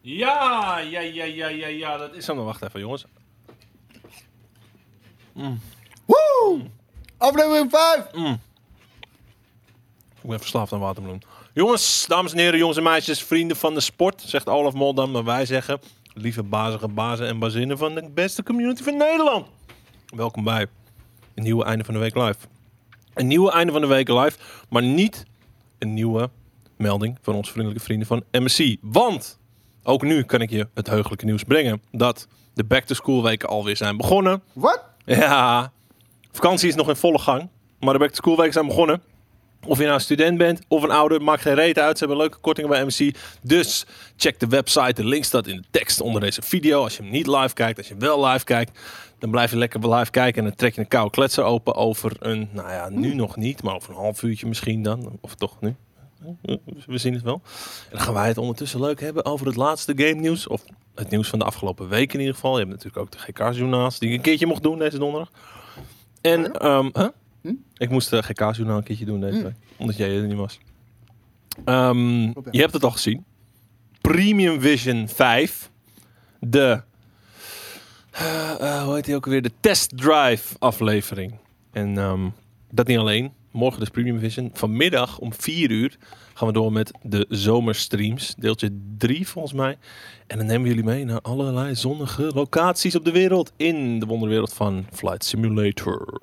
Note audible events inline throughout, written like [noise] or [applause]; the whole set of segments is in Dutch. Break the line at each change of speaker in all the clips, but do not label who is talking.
Ja, ja, ja, ja, ja, ja, dat is hem. dan. Wacht even, jongens.
Woe! Aflevering 5!
Ik ben verslaafd aan watermeloen. Jongens, dames en heren, jongens en meisjes, vrienden van de sport, zegt Olaf Moldam. Maar wij zeggen, lieve bazige bazen en bazinnen van de beste community van Nederland. Welkom bij een nieuwe einde van de week live. Een nieuwe einde van de week live, maar niet een nieuwe melding van onze vriendelijke vrienden van MSC. Want ook nu kan ik je het heugelijke nieuws brengen dat de back-to-school weken alweer zijn begonnen.
Wat?
Ja, vakantie is nog in volle gang. Maar de back-to-school weken zijn begonnen. Of je nou student bent of een ouder, maakt geen reet uit. Ze hebben leuke kortingen bij MC. Dus check de website. De link staat in de tekst onder deze video. Als je hem niet live kijkt, als je wel live kijkt, dan blijf je lekker live kijken. En dan trek je een koude kletser open over een, nou ja, nu nog niet, maar over een half uurtje misschien dan. Of toch nu. We zien het wel. En dan gaan wij het ondertussen leuk hebben over het laatste game nieuws. Of het nieuws van de afgelopen week in ieder geval. Je hebt natuurlijk ook de GK-journaals die ik een keertje mocht doen deze donderdag. En, ehm, huh?
Hm?
Ik moest de GK-journaal een keertje doen deze week. Omdat jij er niet was. Ehm, je hebt het al gezien. Premium Vision 5. De, eh, eh, hoe heet die ook alweer? De Test Drive aflevering. En ehm, dat niet alleen. Morgen dus Premium Vision. Vanmiddag om 4 uur gaan we door met de zomerstreams. Deeltje 3 volgens mij. En dan nemen we jullie mee naar allerlei zonnige locaties op de wereld. In de wonderwereld van Flight Simulator.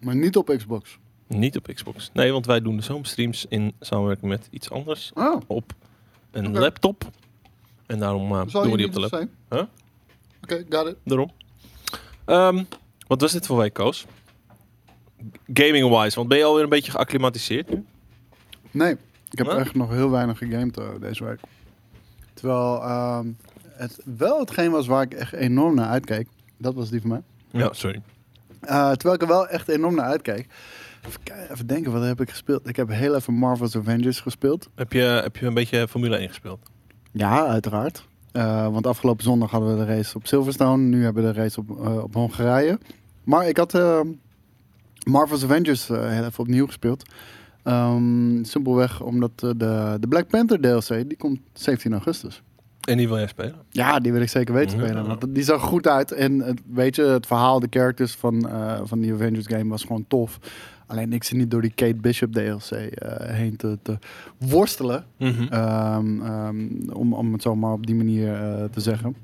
Maar niet op Xbox.
Niet op Xbox. Nee, want wij doen de zomerstreams in samenwerking met iets anders.
Oh,
Op een laptop. En daarom
zal
doen we die op de laptop. Huh?
Oké, got it.
Daarom. Ehm, wat was dit voor week, Koos? Gaming-wise, want ben je alweer een beetje geacclimatiseerd nu?
Nee, ik heb echt nog heel weinig gegamed eh, deze week. Terwijl ehm, het wel hetgeen was waar ik echt enorm naar uitkeek. Dat was die van mij.
Ja, sorry.
Eh, terwijl ik er wel echt enorm naar uitkeek. Even, even denken, wat heb ik gespeeld? Ik heb heel even Marvel's Avengers gespeeld.
Heb je, heb je een beetje Formule 1 gespeeld?
Ja, uiteraard. Eh, want afgelopen zondag hadden we de race op Silverstone. Nu hebben we de race op, op Hongarije. Maar ik had eh, Marvel's Avengers eh, heel even opnieuw gespeeld. Ehm, simpelweg omdat eh, de, de Black Panther DLC, die komt 17 augustus.
En die wil jij spelen?
Ja, die wil ik zeker weten
Ja.
spelen. Want die zag goed uit. En het, weet je, het verhaal, de characters van, eh, van die Avengers game was gewoon tof. Alleen ik zit niet door die Kate Bishop DLC heen te, te worstelen.
Mhm.
Ehm, ehm, om, om het zo maar op die manier te zeggen.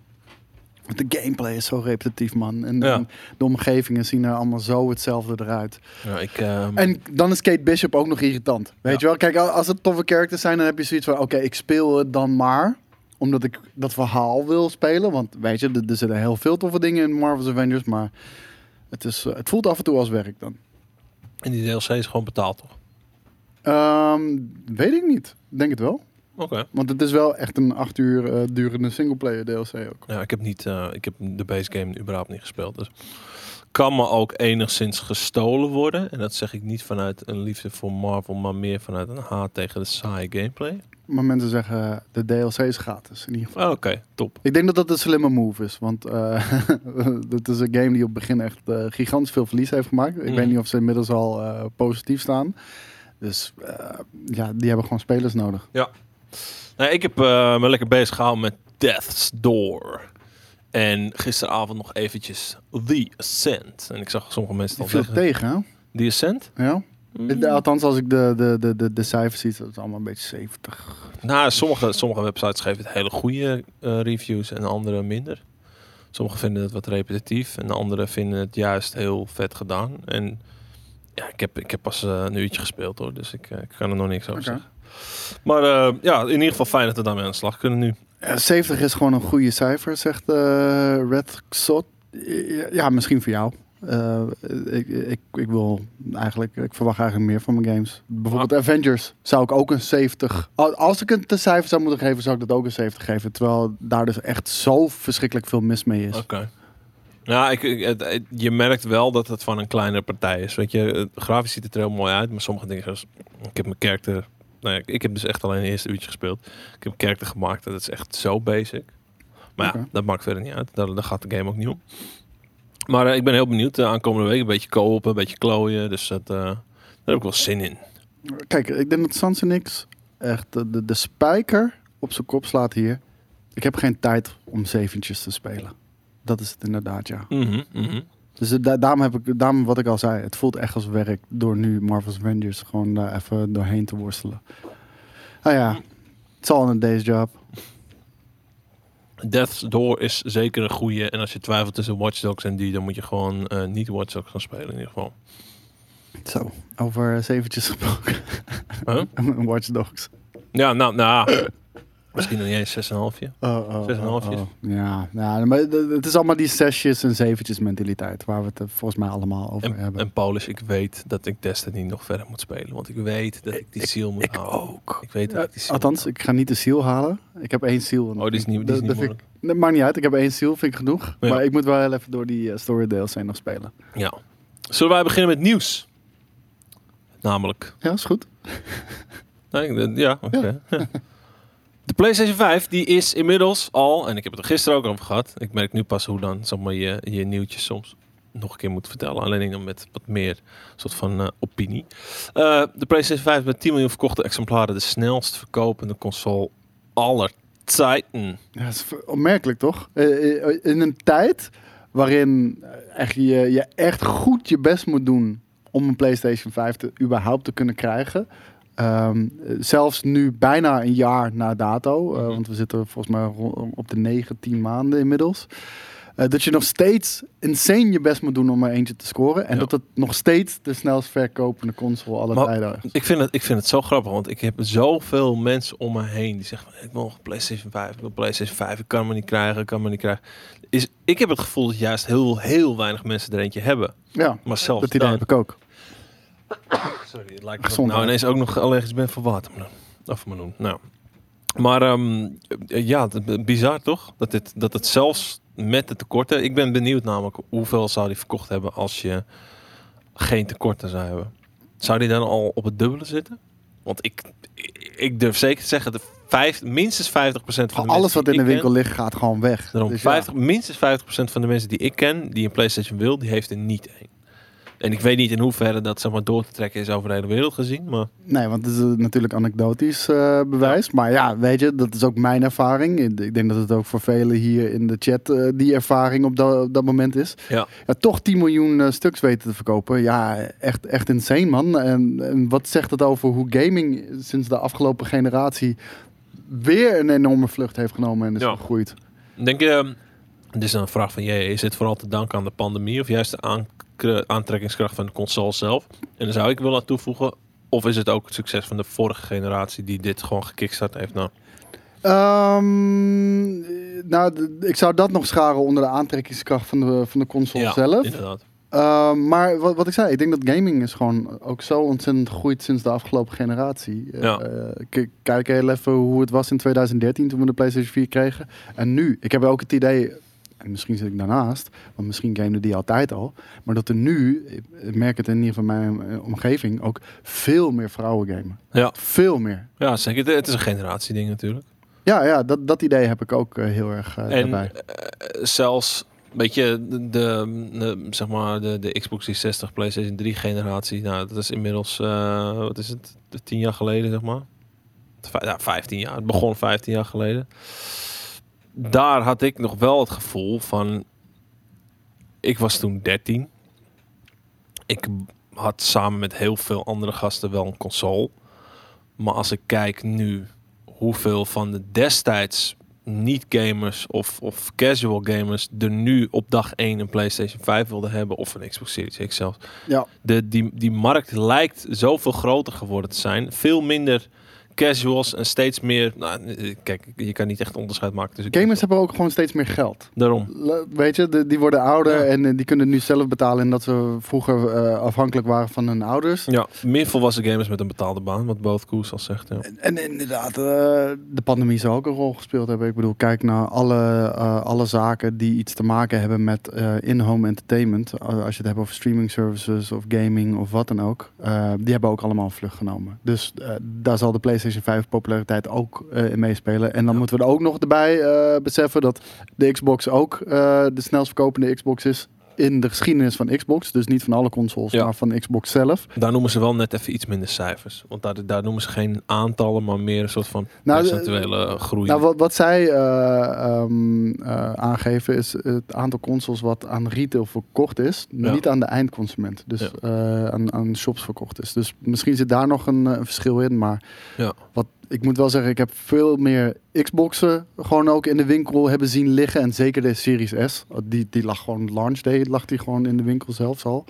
Want de gameplay is zo repetitief, man. En,
Ja.
en de omgevingen zien er allemaal zo hetzelfde eruit.
ja, ik, ehm,
En dan is Kate Bishop ook nog irritant. Weet
Ja.
je wel? Kijk, al- als het toffe characters zijn, dan heb je zoiets van... Oké, ik speel het dan maar. Omdat ik dat verhaal wil spelen. Want weet je, er, er zitten heel veel toffe dingen in Marvel's Avengers. Maar het, is, eh, het voelt af en toe als werk dan.
en die DLC is gewoon betaald, toch?
Ehm, weet ik niet. Denk het wel.
Oké.
Want het is wel echt een acht uur eh, durende singleplayer DLC ook.
Ja, ik heb, niet, eh, ik heb de base game überhaupt niet gespeeld. Dus kan me ook enigszins gestolen worden. En dat zeg ik niet vanuit een liefde voor Marvel, maar meer vanuit een haat tegen de saaie gameplay.
Maar mensen zeggen de DLC is gratis in ieder geval.
Oké, top.
Ik denk dat dat een slimme move is. Want [laughs] dat is een game die op het begin echt gigantisch veel verlies heeft gemaakt. Ik
Mhm.
weet niet of ze inmiddels al positief staan. Dus ja, die hebben gewoon spelers nodig.
Nou, ik heb eh, me lekker bezig gehouden met Death's Door. En gisteravond nog eventjes The Ascent. En ik zag sommige mensen
Die
al
tegen, hè?
The Ascent?
Ja?
Mm.
Althans, als ik de, de, de, de, de cijfers zie, dat is allemaal een beetje 70.
Nou, sommige, sommige websites geven het hele goede eh, reviews en andere minder. Sommigen vinden het wat repetitief en anderen vinden het juist heel vet gedaan. En ja, ik heb, ik heb pas eh, een uurtje gespeeld hoor, dus ik, ik kan er nog niks over zeggen. Maar eh, ja, in ieder geval fijn dat we daarmee aan de slag kunnen nu.
Ja, 70 is gewoon een goede cijfer, zegt eh Red Xot. Ja, misschien voor jou. Eh, ik, ik, ik wil eigenlijk, ik verwacht eigenlijk meer van mijn games. Bijvoorbeeld Avengers zou ik ook een 70. Al- Als ik een cijfer zou moeten geven, zou ik dat ook een 70 geven. Terwijl daar dus echt zo verschrikkelijk veel mis mee is.
Oké. Ja, ik, je merkt wel dat het van een kleinere partij is. Weet je, grafisch ziet het er heel mooi uit, maar sommige dingen zoals... Ik heb mijn karakter... Nou ja, ik heb dus echt alleen het eerste uurtje gespeeld. Ik heb karakter gemaakt dat is echt zo basic. Maar ja, dat maakt verder niet uit. Daar, daar gaat de game ook niet om. Maar eh, ik ben heel benieuwd. De aankomende week een beetje kopen, een beetje klooien. Dus dat, eh, daar heb ik wel zin in.
Kijk, ik denk dat Sansenix echt de, de, de spijker op zijn kop slaat hier. ik heb geen tijd om zeventjes te spelen. Dat is het inderdaad, ja.
Mhm, mhm.
Dus eh, da- daarom heb ik, daarom wat ik al zei, het voelt echt als werk door nu Marvel's Avengers gewoon daar even doorheen te worstelen. Nou ja, het is al een day's job.
Death's Door is zeker een goede. En als je twijfelt tussen Watch Dogs en die, dan moet je gewoon eh, niet Watch Dogs gaan spelen in ieder geval.
Zo, over zeventjes gesproken.
Huh? [laughs]
Watch Dogs.
Ja, nou, nou. Misschien nog niet eens 6,5.
Oh, oh,
Zes en een
oh,
halfjes.
oh. Ja, ja, maar het is allemaal die zesjes en zeventjes mentaliteit waar we het volgens mij allemaal over
En,
hebben.
en Polish, ik weet dat ik Destiny nog verder moet spelen. Want ik weet dat ik die seal moet
ik
halen.
ook.
Ik weet dat ik die seal
althans, ik ga niet de ziel halen. Ik heb één ziel.
Oh, die is niet, die is niet
ik-. Dat maakt niet uit. Ik heb één ziel, vind ik genoeg.
Ja.
Maar ik moet wel heel even door die uh, story DLC nog spelen.
Ja. Zullen wij beginnen met nieuws? Namelijk.
Ja, is goed.
Nee, ja, oké. Ja. [laughs] De PlayStation 5 die is inmiddels al, en ik heb het er gisteren ook over gehad. Ik merk nu pas hoe dan zeg maar, je, je nieuwtjes soms nog een keer moet vertellen. Alleen dan met wat meer soort van eh, opinie. Eh, de PlayStation 5 met 10 miljoen verkochte exemplaren. De snelst verkopende console aller tijden.
Ja, dat is opmerkelijk toch? Eh, in een tijd waarin echt je, je echt goed je best moet doen om een PlayStation 5 te, überhaupt te kunnen krijgen. Ehm, eh, zelfs nu bijna een jaar na dato, eh,
Mhm.
want we zitten volgens mij op de 9, 10 maanden inmiddels. eh, dat je nog steeds insane je best moet doen om er eentje te scoren. En
Ja.
dat het nog steeds de snelst verkopende console aller
Maar-
tijden is.
Ik vind, het, ik vind het zo grappig, want ik heb zoveel mensen om me heen die zeggen: van, Ik wil een PlayStation 5, ik wil PlayStation 5, ik kan me niet krijgen, ik kan me niet krijgen. Is, ik heb het gevoel dat juist heel, heel weinig mensen er eentje hebben.
Ja,
Maar zelfs
dat idee
dan-
heb ik ook. [coughs]
Sorry, het lijkt me dat ik nou ineens ook nog allergisch ben voor watermeloen. Of meloen. Nou. Maar ehm, ja, het- bizar toch? Dat, dit, dat het zelfs met de tekorten... Ik ben benieuwd namelijk hoeveel zou die verkocht hebben als je geen tekorten zou hebben. Zou die dan al op het dubbele zitten? Want ik, ik durf zeker te zeggen, de vijf, minstens 50% van de
Alles wat in de
ken-
winkel ligt gaat gewoon weg. Dus ja.
50, minstens 50% van de mensen die ik ken, die een PlayStation wil, die heeft er niet één. En ik weet niet in hoeverre dat zeg maar, door te trekken is over de hele wereld gezien. Maar
Nee, want het is eh, natuurlijk anekdotisch eh, bewijs. Maar ja, weet je, dat is ook mijn ervaring. Ik denk dat het ook voor velen hier in de chat eh, die ervaring op dat, op dat moment is.
ja,
Ja, toch 10 miljoen stuks weten te verkopen. Ja, echt, echt insane, man. En, en wat zegt het over hoe gaming sinds de afgelopen generatie weer een enorme vlucht heeft genomen en is
Ja.
gegroeid?
denk je, ehm, dit is dan een vraag van jij, is dit vooral te danken aan de pandemie of juist de aan- aantrekkingskracht van de console zelf? En dan zou ik willen toevoegen, of is het ook het succes van de vorige generatie die dit gewoon gekickstart heeft? Nou,
Ehm, nou, d- ik zou dat nog scharen onder de aantrekkingskracht van de, van de console
ja,
zelf.
inderdaad.
Ehm, maar wat, wat ik zei, ik denk dat gaming is gewoon ook zo ontzettend gegroeid sinds de afgelopen generatie. Eh,
Ja.
kijk heel even hoe het was in 2013 toen we de PlayStation 4 kregen. En nu, ik heb ook het idee, en misschien zit ik daarnaast, want misschien gamede die altijd al. Maar dat er nu, ik merk het in ieder geval mijn eh, omgeving, ook veel meer vrouwen gamen.
Ja.
Veel meer.
Ja, zeker. Het- is een generatieding natuurlijk.
Ja, ja dat, dat idee heb ik ook eh, heel erg eh,
En
daarbij.
zelfs, weet je, de, de, de, zeg maar de, de Xbox 360, PlayStation 3 generatie. Nou, dat is inmiddels, wat is het, tien jaar geleden, zeg maar. Ja, 15 jaar. Het begon 15 jaar geleden. Daar had ik nog wel het gevoel van, ik was toen 13. Ik had samen met heel veel andere gasten wel een console. Maar als ik kijk nu hoeveel van de destijds niet-gamers of, of casual gamers er nu op dag 1 een PlayStation 5 wilden hebben of een Xbox Series X zelfs.
Ja.
De, die, die markt lijkt zoveel groter geworden te zijn. Veel minder casuals en steeds meer... Nou, kijk, je kan niet echt onderscheid maken tussen...
Gamers hebben ook gewoon steeds meer geld.
Daarom.
Le- Weet je, de- die worden ouder
Ja.
en eh, die kunnen nu zelf betalen. En dat ze vroeger eh, afhankelijk waren van hun ouders.
Ja, meer volwassen gamers met een betaalde baan, wat Both Koes al zegt. Ja.
En, en inderdaad, eh, de pandemie zou ook een rol gespeeld hebben. Ik bedoel, kijk naar alle, alle zaken die iets te maken hebben met in-home entertainment. Als je het hebt over streaming services of gaming of wat dan ook. die hebben ook allemaal vlucht genomen. Dus daar zal de PlayStation 5 populariteit ook eh, in meespelen. En dan
Ja.
moeten we er ook nog erbij eh, beseffen dat de Xbox ook eh, de snelst verkopende Xbox is in de geschiedenis van Xbox. Dus niet van alle consoles,
Ja.
maar van Xbox zelf.
Daar noemen ze wel net even iets minder cijfers. Want daar, daar noemen ze geen aantallen, maar meer een soort van
Nou, de-
percentuele groei.
Nou, wat, wat zij eh, ehm, eh, aangeven is het aantal consoles wat aan retail verkocht is,
Ja.
niet aan de eindconsument. Dus
Ja.
eh, aan, aan shops verkocht is. Dus misschien zit daar nog een, eh, een verschil in. Maar
Ja.
wat, ik moet wel zeggen, ik heb veel meer Xboxen gewoon ook in de winkel hebben zien liggen. En zeker de Series S. Die, die lag gewoon launch day, lag die gewoon in de winkel zelfs al.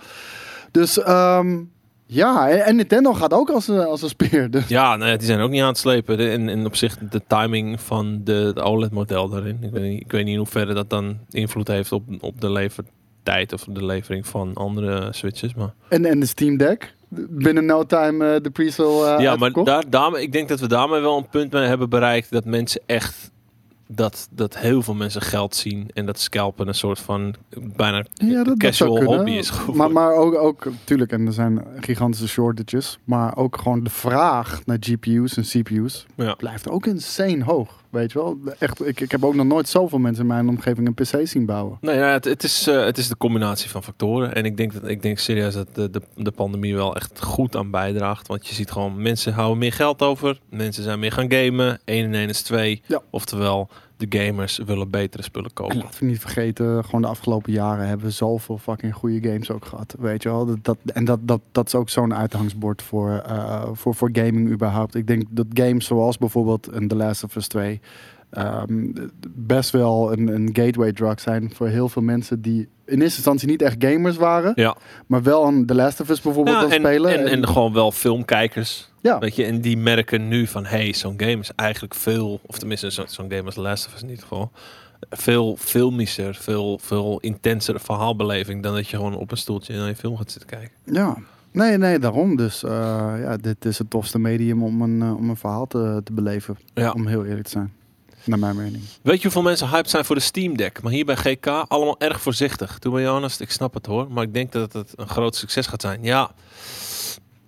Dus ehm, ja, en, en Nintendo gaat ook als, een- als een speer. Dus
Ja, nou ja, die zijn ook niet aan het slepen. En, en op zich de timing van de, de OLED-model daarin. Ik weet, niet, ik weet niet in hoeverre dat dan invloed heeft op, op de levertijd of de levering van andere switches. Maar,
En, en de Steam Deck. Binnen no time eh, de pre-sale eh,
ja, maar daar, daarmee, ik denk dat we daarmee wel een punt mee hebben bereikt dat mensen echt. Dat, dat heel veel mensen geld zien en dat scalpen een soort van bijna
ja, dat,
casual hobby is geworden.
Maar, maar ook, ook, tuurlijk, en er zijn gigantische shortages. Maar ook gewoon de vraag naar GPU's en CPU's
Ja.
blijft ook insane hoog. Weet je wel? Echt, ik, ik heb ook nog nooit zoveel mensen in mijn omgeving een PC zien bouwen.
Nee, ja, het, het, is, eh, het is de combinatie van factoren. En ik denk, dat, ik denk serieus dat de, de, de pandemie wel echt goed aan bijdraagt. Want je ziet gewoon, mensen houden meer geld over. Mensen zijn meer gaan gamen. 1 en 1 is 2.
Ja.
Oftewel, de gamers willen betere spullen
En
kopen.
laten we niet vergeten, gewoon de afgelopen jaren hebben we zoveel fucking goede games ook gehad. Weet je wel? Dat, dat, en dat, dat, dat is ook zo'n uitgangsbord voor, eh, voor, voor gaming überhaupt. Ik denk dat games zoals bijvoorbeeld The Last of Us 2 ehm, best wel een, een gateway drug zijn voor heel veel mensen die in eerste instantie niet echt gamers waren,
Ja,
maar wel aan The Last of Us bijvoorbeeld
ja
aan
en,
spelen.
en, en gewoon wel filmkijkers.
ja,
Weet je, en die merken nu van, hey, zo'n game is eigenlijk veel, of tenminste zo- zo'n game als The Last of Us in ieder geval, veel filmischer, veel, veel intenser verhaalbeleving dan dat je gewoon op een stoeltje naar je film gaat zitten kijken.
ja. Nee, nee, daarom. Dus eh, ja, dit is het tofste medium om een, eh, om een verhaal te, te beleven.
Ja.
Om heel eerlijk te zijn. Naar mijn mening.
Weet je hoeveel mensen hyped zijn voor de Steam Deck? Maar hier bij GK allemaal erg voorzichtig. To be honest, ik snap het hoor. Maar ik denk dat het een groot succes gaat zijn. Ja,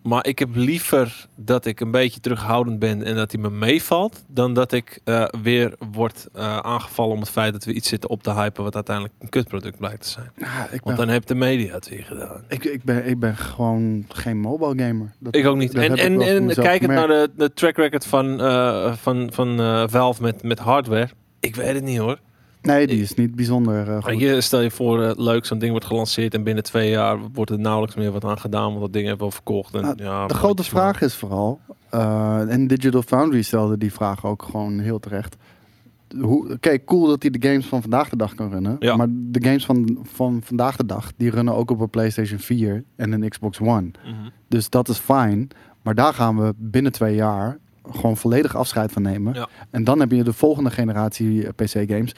maar ik heb liever dat ik een beetje terughoudend ben en dat hij me meevalt. Dan dat ik eh, weer word eh, aangevallen om het feit dat we iets zitten op te hypen wat uiteindelijk een kutproduct blijkt te zijn.
Ben,
Want dan heeft de media het weer gedaan.
ik, ik, ben, ik ben gewoon geen mobile gamer. Dat,
Ik ook niet. En, en, en kijkend naar de, de track record van, eh, van, van Valve met, met hardware. Ik weet het niet hoor.
Nee, die is niet bijzonder goed.
Weet je, stel je voor, eh, leuk, zo'n ding wordt gelanceerd en binnen twee jaar wordt er nauwelijks meer wat aan gedaan, want dat ding heeft wel verkocht. En,
Nou,
ja,
De grote vraag is vooral, eh, en Digital Foundry stelde die vraag ook gewoon heel terecht. Hoe, Kijk, cool dat hij de games van vandaag de dag kan runnen.
Ja.
Maar de games van, van vandaag de dag, die runnen ook op een PlayStation 4 en een Xbox One.
Mhm.
Dus dat is fijn. Maar daar gaan we binnen twee jaar gewoon volledig afscheid van nemen.
Ja.
En dan heb je de volgende generatie PC-games.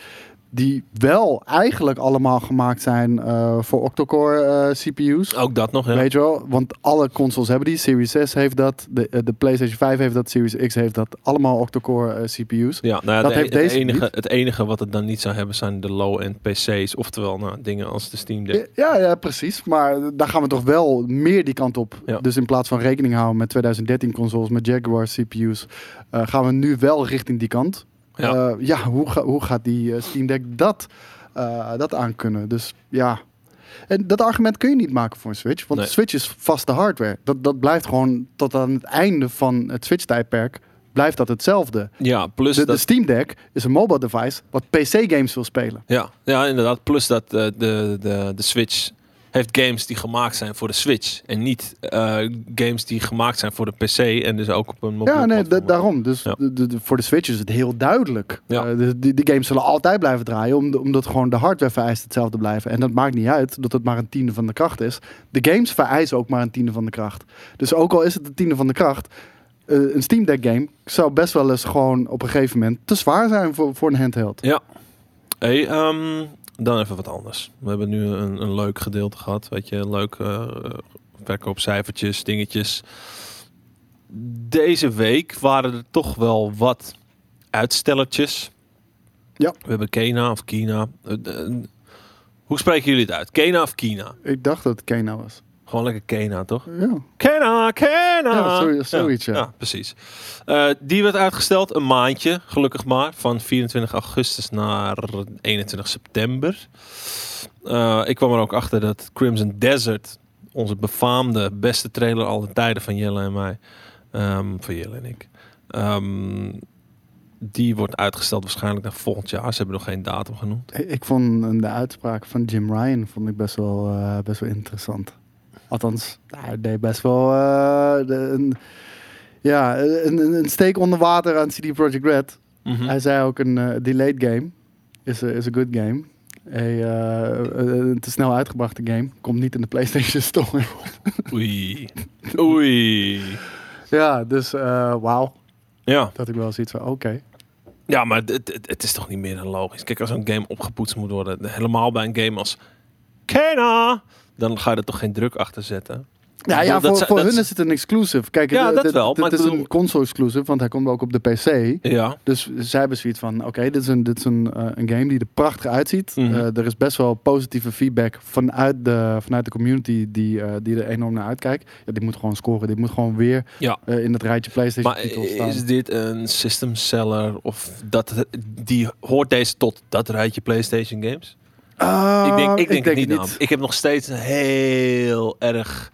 Die wel eigenlijk allemaal gemaakt zijn eh, voor octa-core eh, CPU's.
Ook dat nog, ja.
Weet je wel? Want alle consoles hebben die. Series S heeft dat. De, eh, de PlayStation 5 heeft dat. Series X heeft dat. Allemaal octa-core eh, CPU's.
Ja, nou ja,
Dat
de-
heeft
het,
deze
enige,
niet.
het enige wat het dan niet zou hebben zijn de low-end PC's. Oftewel nou, dingen als de Steam Deck.
Ja, ja, precies. Maar daar gaan we toch wel meer die kant op.
Ja.
Dus in plaats van rekening houden met 2013 consoles, met Jaguar CPU's, gaan we nu wel richting die kant.
Ja.
Ja, ja hoe, ga- hoe gaat die eh, Steam Deck dat, eh dat aankunnen? Dus ja. En dat argument kun je niet maken voor een Switch. Want
Nee.
de Switch is vaste hardware. Dat, dat blijft gewoon tot aan het einde van het Switch-tijdperk blijft dat hetzelfde.
Ja, plus
De, de
dat...
Steam Deck is een mobile device wat PC-games wil spelen.
Ja, ja, inderdaad. Plus dat eh, de, de, de Switch heeft games die gemaakt zijn voor de Switch. En niet eh, games die gemaakt zijn voor de PC. En dus ook op een mobiel
Ja, nee,
platform.
daarom. Dus
Ja.
de, de- de- voor de Switch is het heel duidelijk.
Ja.
Eh, de, die, die games zullen altijd blijven draaien, om- omdat gewoon de hardware vereist hetzelfde blijven. En dat maakt niet uit dat het maar een tiende van de kracht is. De games vereisen ook maar een tiende van de kracht. Dus ook al is het een tiende van de kracht, eh, een Steam Deck game zou best wel eens gewoon op een gegeven moment te zwaar zijn voor, voor een handheld.
Ja. Hey, ehm, dan even wat anders. We hebben nu een, een leuk gedeelte gehad. Weet je, leuk eh verkoopcijfertjes, dingetjes. Deze week waren er toch wel wat uitstellertjes.
Ja.
We hebben Kena of Kina. Eh, eh, hoe spreken jullie het uit? Kena of Kina?
Ik dacht dat het Kena was.
Gewoon lekker Kena, toch?
Ja.
Kena, Kena!
Ja, zo- zoiets, ja.
precies. Eh, die werd uitgesteld een maandje, gelukkig maar. Van 24 augustus naar 21 september. Eh, ik kwam er ook achter dat Crimson Desert, onze befaamde beste trailer aller tijden van Jelle en mij, ehm, van Jelle en ik, ehm, die wordt uitgesteld waarschijnlijk naar volgend jaar. Ze hebben nog geen datum genoemd.
Ik vond de uitspraak van Jim Ryan vond ik best wel, eh, best wel interessant. Althans, hij deed best wel eh, de, een, ja, een, een- steek onder water aan CD Projekt Red.
Mhm.
Hij zei ook een eh, delayed game is a, is a good game. Hey, eh, een te snel uitgebrachte game komt niet in de PlayStation Store. [laughs]
Oei. Oei.
ja, dus wauw.
Ja.
Dat ik wel zoiets van, oké.
Ja, maar het, het, het is toch niet meer dan logisch. Kijk, als een game opgepoetst moet worden, helemaal bij een game als Kena, dan ga je er toch geen druk achter zetten.
Ja, ja voor, voor
dat
hun is het een exclusive. Kijk,
Ja, dat wel, maar
is
bedoel-
een console exclusive, want hij komt ook op de PC.
Ja.
Dus zij hebben zoiets van, oké, dit is, een, dit is een, eh, een game die er prachtig uitziet.
Mhm.
Eh, er is best wel positieve feedback vanuit de, vanuit de community die, eh, die er enorm naar uitkijkt. Ja, die moet gewoon scoren. Die moet gewoon weer
Ja.
eh, in het rijtje PlayStation
Maar
titels staan.
is dit een system seller of dat die hoort deze tot dat rijtje PlayStation games?
Ah,
ik denk, ik denk, het niet.
het.
Ik heb nog steeds heel erg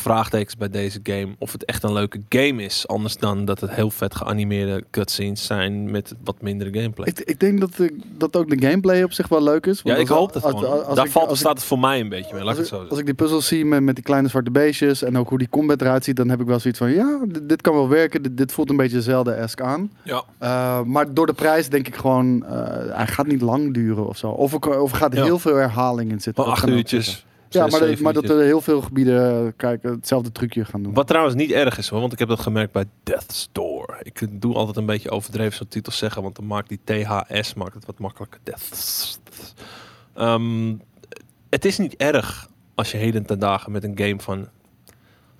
vraagtekens bij deze game. Of het echt een leuke game is. Anders dan dat het heel vet geanimeerde cutscenes zijn met wat mindere gameplay.
Ik, ik denk dat, de, dat ook de gameplay op zich wel leuk is.
ja, ik hoop dat
als-
gewoon.
als
Daar
ik-
valt,
ik-
staat het voor mij een beetje mee. Laat ik het
Als
zo
als ik die puzzels zie met, met die kleine zwarte beestjes en ook hoe die combat eruit ziet, dan heb ik wel zoiets van, ja, dit, dit kan wel werken. Dit, dit voelt een beetje Zelda-esque aan.
Ja.
Uh, maar door de prijs denk ik gewoon, uh, hij gaat niet lang duren of zo. Of er, of er gaat
Ja.
heel veel herhaling in zitten.
Van acht uurtjes.
Ja, maar, dat- maar dat er heel veel gebieden uh, kijk, hetzelfde trucje gaan doen.
Wat trouwens niet erg is hoor, want ik heb dat gemerkt bij Death's Door. Ik doe altijd een beetje overdreven zo'n titels zeggen, want dan maakt die THS maakt het wat makkelijker. Death's. Ehm, het is niet erg als je heden ten dagen met een game van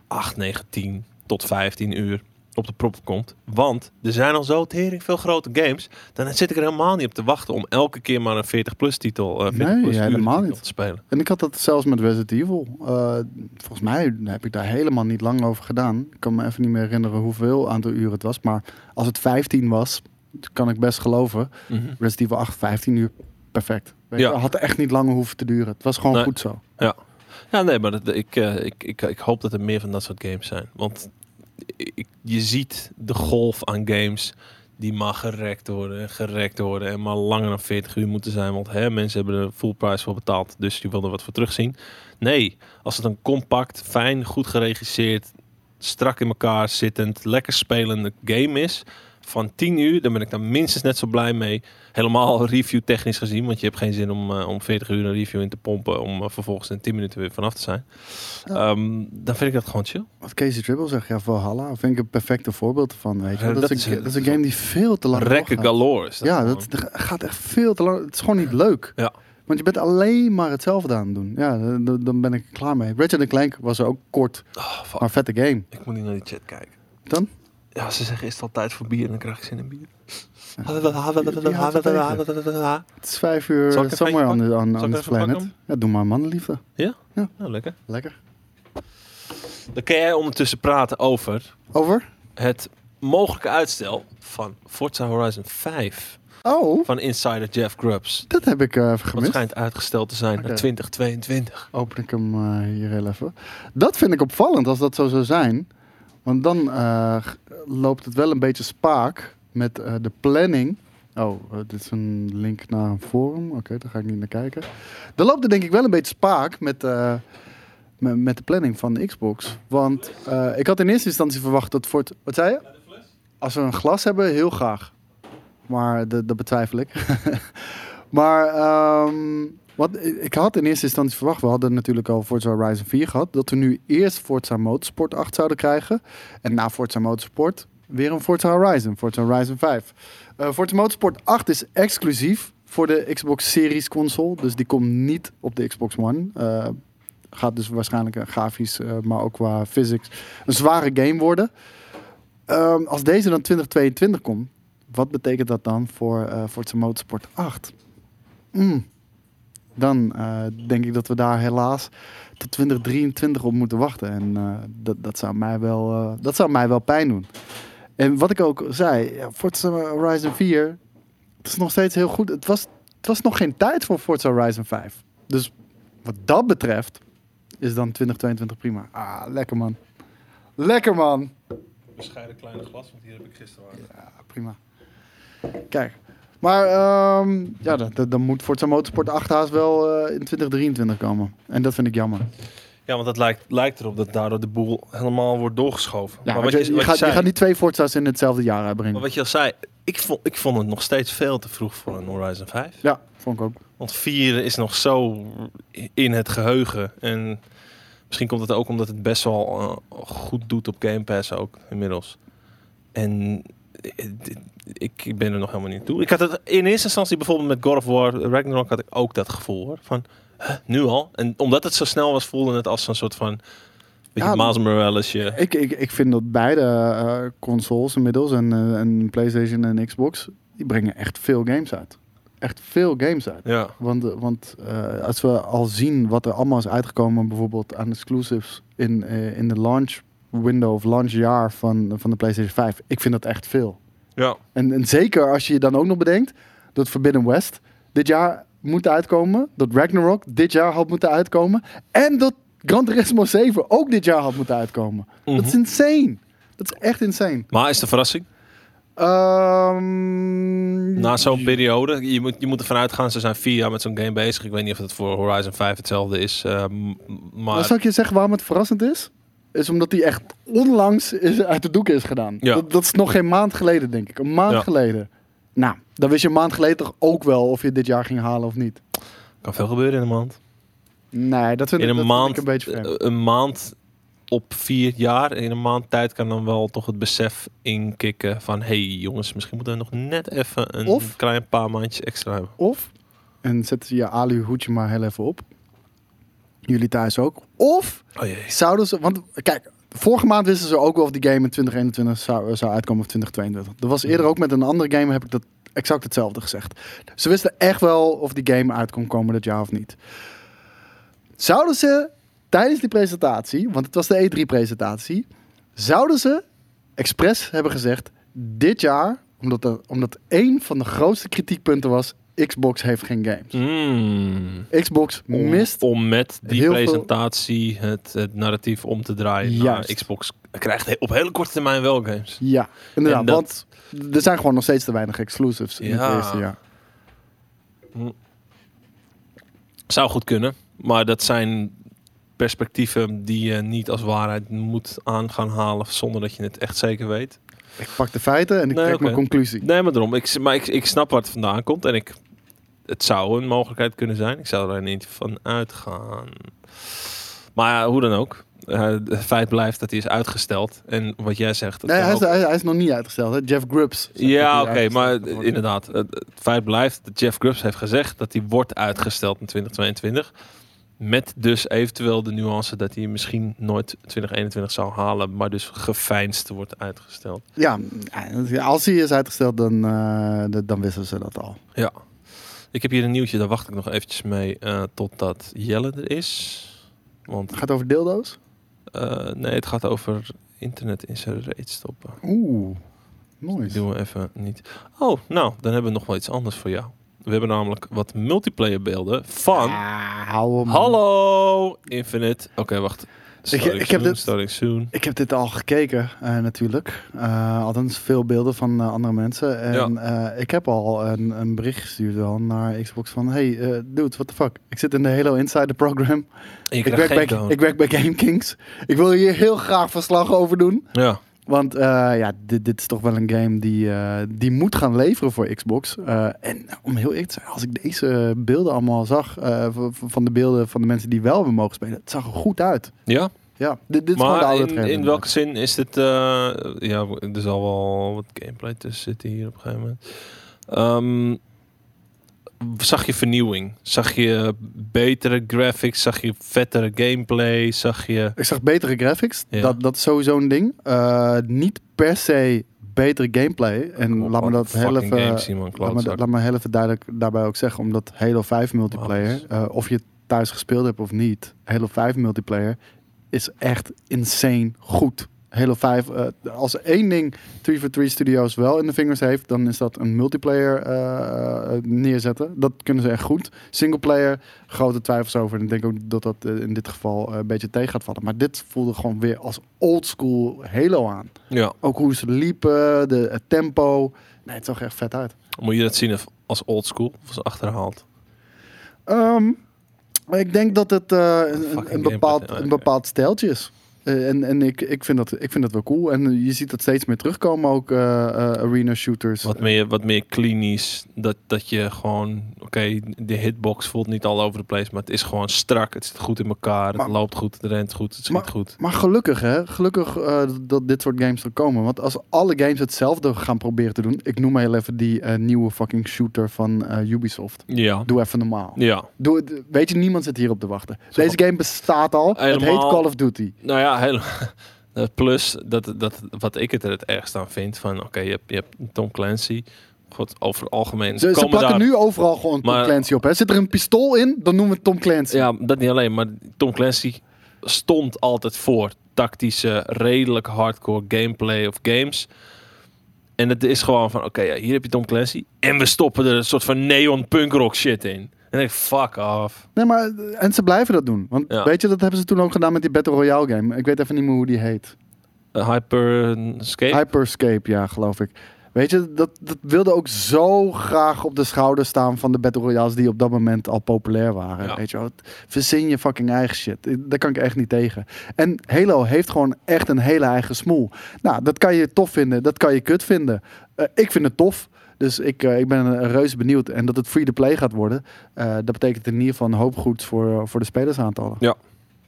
8, 9, 10 tot 15 uur op de prop komt. Want er zijn al zo tering veel grote games. Dan zit ik er helemaal niet op te wachten om elke keer maar een 40 plus titel, eh 40
Nee,
plus uur
helemaal niet.
te spelen.
En ik had dat zelfs met Resident Evil. Uh, volgens mij heb ik daar helemaal niet lang over gedaan. Ik kan me even niet meer herinneren hoeveel aantal uren het was. Maar als het 15 was, kan ik best geloven.
Mhm.
Resident Evil 8, 15 uur, perfect. Weet
Ja.
je, had echt niet langer hoeven te duren. Het was gewoon
Nee.
goed zo.
Ja, nee, maar dat, ik, eh, ik, ik, ik hoop dat er meer van dat soort games zijn. Want je ziet de golf aan games die maar gerekt worden en gerekt worden en maar langer dan 40 uur moeten zijn. Want hè, mensen hebben er full price voor betaald, dus die willen er wat voor terugzien. Nee, als het een compact, fijn, goed geregisseerd, strak in elkaar zittend, lekker spelende game is van 10 uur, dan ben ik daar minstens net zo blij mee. Helemaal [laughs] review technisch gezien, want je hebt geen zin om, eh, om 40 uur een review in te pompen om eh, vervolgens in 10 minuten weer vanaf te zijn.
Ja.
Ehm, dan vind ik dat gewoon chill.
Wat Casey Triple zegt, ja, Valhalla vind ik een perfecte voorbeeld van. Weet je.
Ja,
dat,
dat
is een, dat is een game die veel te lang
Rekken galore is dat
Ja,
gewoon.
dat, gaat echt veel te lang. Het is gewoon niet leuk.
Ja.
Want je bent alleen maar hetzelfde aan het doen. Ja, dan- ben ik klaar mee. Ratchet Clank was er ook kort,
Oh,
maar vette game.
Ik moet niet naar die chat kijken.
Dan?
Ja, ze zeggen is het al tijd voor bier en dan krijg ik zin in bier.
Het is vijf uur
Zal ik even
somewhere on,
eentje
the, on,
Zal
on
ik
this
even pakken
planet. Ja, doe maar mannenliefde.
Nou, lekker.
Lekker.
Dan kan jij ondertussen praten over
Over?
het mogelijke uitstel van Forza Horizon 5
Oh,
van insider Jeff Grubbs.
dat heb ik eh, even gemist.
schijnt uitgesteld te zijn
Oké.
naar 2022.
Open ik hem eh, hier heel even. Dat vind ik opvallend als dat zo zou zijn. Want dan eh, g- loopt het wel een beetje spaak met eh, de planning. Oh, eh, dit is een link naar een forum. Oké, daar ga ik niet naar kijken. Dan loopt het denk ik wel een beetje spaak met, eh, met, met de planning van de Xbox. Want ik had in eerste instantie verwacht dat voor het... Wat zei je? Als we een glas hebben, heel graag. Maar dat betwijfel ik. [laughs] maar ehm, ik had in eerste instantie verwacht, we hadden natuurlijk al Forza Horizon 4 gehad, dat we nu eerst Forza Motorsport 8 zouden krijgen. En na Forza Motorsport weer een Forza Horizon, Forza Horizon 5. Eh Forza Motorsport 8 is exclusief voor de Xbox Series console, dus die komt niet op de Xbox One. Eh, gaat dus waarschijnlijk grafisch, eh, maar ook qua physics, een zware game worden. Ehm, als deze dan 2022 komt, wat betekent dat dan voor Forza Motorsport 8? Mm. Dan eh, denk ik dat we daar helaas tot 2023 op moeten wachten. En eh, dat, dat, zou mij wel, eh, dat zou mij wel pijn doen. En wat ik ook zei, ja, Forza Horizon 4, het is nog steeds heel goed. Het was, het was nog geen tijd voor Forza Horizon 5. Dus wat dat betreft is dan 2022 prima. Ah, lekker man. Lekker man.
Bescheiden kleine glas, want hier heb ik gisteren
Ja, prima. Kijk. Maar ehm, ja, dan, dan- moet Forza Motorsport 8 haast wel eh, in 2023 komen. En dat vind ik jammer.
Ja, want het lijkt, lijkt erop dat daardoor de boel helemaal wordt doorgeschoven.
Ja,
maar wat
je,
je, wat
je, gaat,
zei,
je gaat niet twee Forza's in hetzelfde jaar
maar
uitbrengen.
wat je al zei, ik vond, ik vond het nog steeds veel te vroeg voor een Horizon 5.
Ja, vond ik ook.
Want 4 is nog zo in het geheugen. En misschien komt het ook omdat het best wel eh, goed doet op Game Pass ook inmiddels. En ik ben er nog helemaal niet toe. Ik had het in eerste instantie bijvoorbeeld met God of War Ragnarok had ik ook dat gevoel hoor. Van huh, nu al. En omdat het zo snel was, voelde het als een soort van beetje
Ja,
Miles.
Ik, ik, ik vind dat beide eh, consoles inmiddels, en, eh, en PlayStation en Xbox, die brengen echt veel games uit. Echt veel games uit.
Ja.
Want, eh, want als we al zien wat er allemaal is uitgekomen, bijvoorbeeld aan exclusives in, in de launch window of launchjaar van, van de PlayStation 5, ik vind dat echt veel.
Ja.
En, en zeker als je je dan ook nog bedenkt dat Forbidden West dit jaar moet uitkomen, dat Ragnarok dit jaar had moeten uitkomen en dat Gran Turismo 7 ook dit jaar had moeten uitkomen. Dat is
Mhm.
insane. Dat is echt insane.
Maar is de verrassing?
Ehm,
Na zo'n periode, je moet, je moet ervan uitgaan, ze zijn vier jaar met zo'n game bezig. Ik weet niet of het voor Horizon 5 hetzelfde is. eh, m-
Maar
maar
zal ik je zeggen waarom het verrassend is? Is omdat die echt onlangs is, uit de doeken is gedaan.
Ja.
Dat, dat is nog geen maand geleden, denk ik. Een maand
Ja.
geleden. Nou, dan wist je een maand geleden toch ook wel of je dit jaar ging halen of niet.
kan veel gebeuren in een maand.
Nee, dat vind,
In
ik,
een
dat
maand,
ik een beetje vreemd.
eh, een maand op vier jaar, in een maand tijd kan dan wel toch het besef inkikken van... hey jongens, misschien moeten we nog net even een
Of-
klein paar maandjes extra hebben.
Of, en zet je alu hoedje maar heel even op. Jullie thuis ook. Of
Oh
zouden ze... Want kijk, vorige maand wisten ze ook wel of die game in 2021 zou, zou uitkomen of 2022. Er was eerder ook met een andere game heb ik dat exact hetzelfde gezegd. Ze wisten echt wel of die game uit kon komen dit jaar of niet. Zouden ze tijdens die presentatie, want het was de E3-presentatie, zouden ze expres hebben gezegd: dit jaar, omdat, er, omdat één van de grootste kritiekpunten was: Xbox heeft geen games.
Mm.
Xbox
Om,
mist.
om met die
veel-
presentatie het, het narratief om te draaien naar. Xbox krijgt op hele korte termijn wel games.
Ja, inderdaad.
Dat-
Want er zijn gewoon nog steeds te weinig exclusives in
Ja.
het eerste jaar.
Zou goed kunnen, maar dat zijn perspectieven die je niet als waarheid moet aan gaan halen zonder dat je het echt zeker weet.
Ik pak de feiten en ik
Nee,
trek mijn conclusie.
Nee, maar daarom. Ik, maar ik, ik snap waar het vandaan komt en ik, het zou een mogelijkheid kunnen zijn. Ik zou er niet van uitgaan. Maar ja, hoe dan ook. Eh, het feit blijft dat hij is uitgesteld. En wat jij zegt. dat
Nee, hij is,
ook-
hij, is nog niet uitgesteld. Hè? Jeff Grubbs.
Ja, oké, maar inderdaad. Het, feit blijft dat Jeff Grubbs heeft gezegd dat hij wordt uitgesteld in 2022. Met dus eventueel de nuance dat hij misschien nooit 2021 zou halen, maar dus geveinsd wordt uitgesteld.
Ja, als hij is uitgesteld, dan, eh, d- dan wisten ze dat al.
Ja. Ik heb hier een nieuwtje, daar wacht ik nog eventjes mee eh, totdat Jelle er is. Want
Het gaat over dildo's?
eh, nee, het gaat over internet in zijn reet stoppen.
Oeh,
Die
nice.
doen we even niet. Oh, nou, dan hebben we nog wel iets anders voor jou. We hebben namelijk wat multiplayer beelden van...
Ah, hou hem.
Hallo, Infinite. Oké, wacht.
Ik heb
soon,
dit-
starting soon.
Ik heb dit al gekeken, eh, natuurlijk. Eh, althans, veel beelden van eh, andere mensen. En ik heb al een, een bericht gestuurd wel naar Xbox van... Hey, dude, what the fuck? Ik zit in de Halo Insider Program. Ik werk, bij, ik werk bij [laughs] GameKings. Ik wil hier heel graag verslag over doen.
Ja,
Want eh, ja, dit, dit is toch wel een game die, eh, die moet gaan leveren voor Xbox. Eh, en om heel eerlijk te zijn, als ik deze beelden allemaal zag... van de beelden van de mensen die wel hebben mogen spelen... het zag er goed uit.
ja.
Ja, dit, dit is gewoon de oude
in, in welke zin is dit... ja, er zal wel wat gameplay tussen zitten hier op een gegeven moment. Ehm, zag je vernieuwing? Zag je betere graphics? Zag je vettere gameplay? Zag je...
Ik zag betere graphics.
Ja.
Dat, dat is sowieso een ding. Eh, niet per se betere gameplay. En laat me dat heel even, laat, me, laat me heel even duidelijk daarbij ook zeggen. Omdat Halo 5 multiplayer, eh, of je thuis gespeeld hebt of niet, Halo 5 multiplayer is echt insane goed. Halo 5, eh, als er één ding 343 Studios wel in de vingers heeft, dan is dat een multiplayer eh, eh, neerzetten. Dat kunnen ze echt goed. Singleplayer, grote twijfels over. En ik denk ook dat dat in dit geval een beetje tegen gaat vallen. Maar dit voelde gewoon weer als oldschool Halo aan.
Ja,
Ook hoe ze liepen, de, het tempo. Nee, het zag echt vet uit.
moet je dat zien als oldschool of als achterhaald?
Ehm, ik denk dat het een, bepaald, een bepaald is. Eh, en en ik, ik, vind dat, ik vind dat wel cool. En je ziet dat steeds meer terugkomen, ook eh, eh, arena shooters.
Wat meer, wat meer klinisch. Dat, dat je gewoon, oké, de hitbox voelt niet all over the place, maar het is gewoon strak. Het zit goed in elkaar. Het loopt goed, het rent goed, het schiet goed.
Maar gelukkig, hè? Gelukkig eh, dat dit soort games er komen. Want als alle games hetzelfde gaan proberen te doen. Ik noem maar heel even die eh, nieuwe fucking shooter van eh, Ubisoft.
Ja.
Doe even normaal.
Ja.
Doe, weet je, niemand zit hierop te wachten.
Zo.
Deze game bestaat al. Het heet Call of Duty.
Nou ja, heel, eh, [laughs] plus dat, dat wat ik het er het ergst aan vind van, oké, je, hebt, je hebt Tom Clancy. God, over het algemeen.
Ze, ze
daar-
nu overal gewoon Tom Clancy op. Hè? Zit er een pistool in, dan noemen we het Tom Clancy.
Ja, dat niet alleen, maar Tom Clancy stond altijd voor tactische, redelijk hardcore gameplay of games. En het is gewoon van, oké, ja, hier heb je Tom Clancy. En we stoppen er een soort van neon punk rock shit in. En ik fuck off.
Nee, maar, en ze blijven dat doen. Want
Ja.
weet je, dat hebben ze toen ook gedaan met die Battle Royale game. Ik weet even niet meer hoe die heet.
Uh, Hyperscape?
Hyperscape, ja, geloof ik. Weet je, dat, dat wilde ook zo graag op de schouder staan van de Battle Royales die op dat moment al populair waren.
Ja.
Weet je wel, verzin je fucking eigen shit. Daar kan ik echt niet tegen. En Halo heeft gewoon echt een hele eigen smoel. Nou, dat kan je tof vinden, dat kan je kut vinden. Eh, ik vind het tof. Dus ik, eh, ik ben reuze benieuwd. En dat het free-to-play gaat worden, eh, dat betekent in ieder geval een hoop goeds voor, voor de spelersaantallen.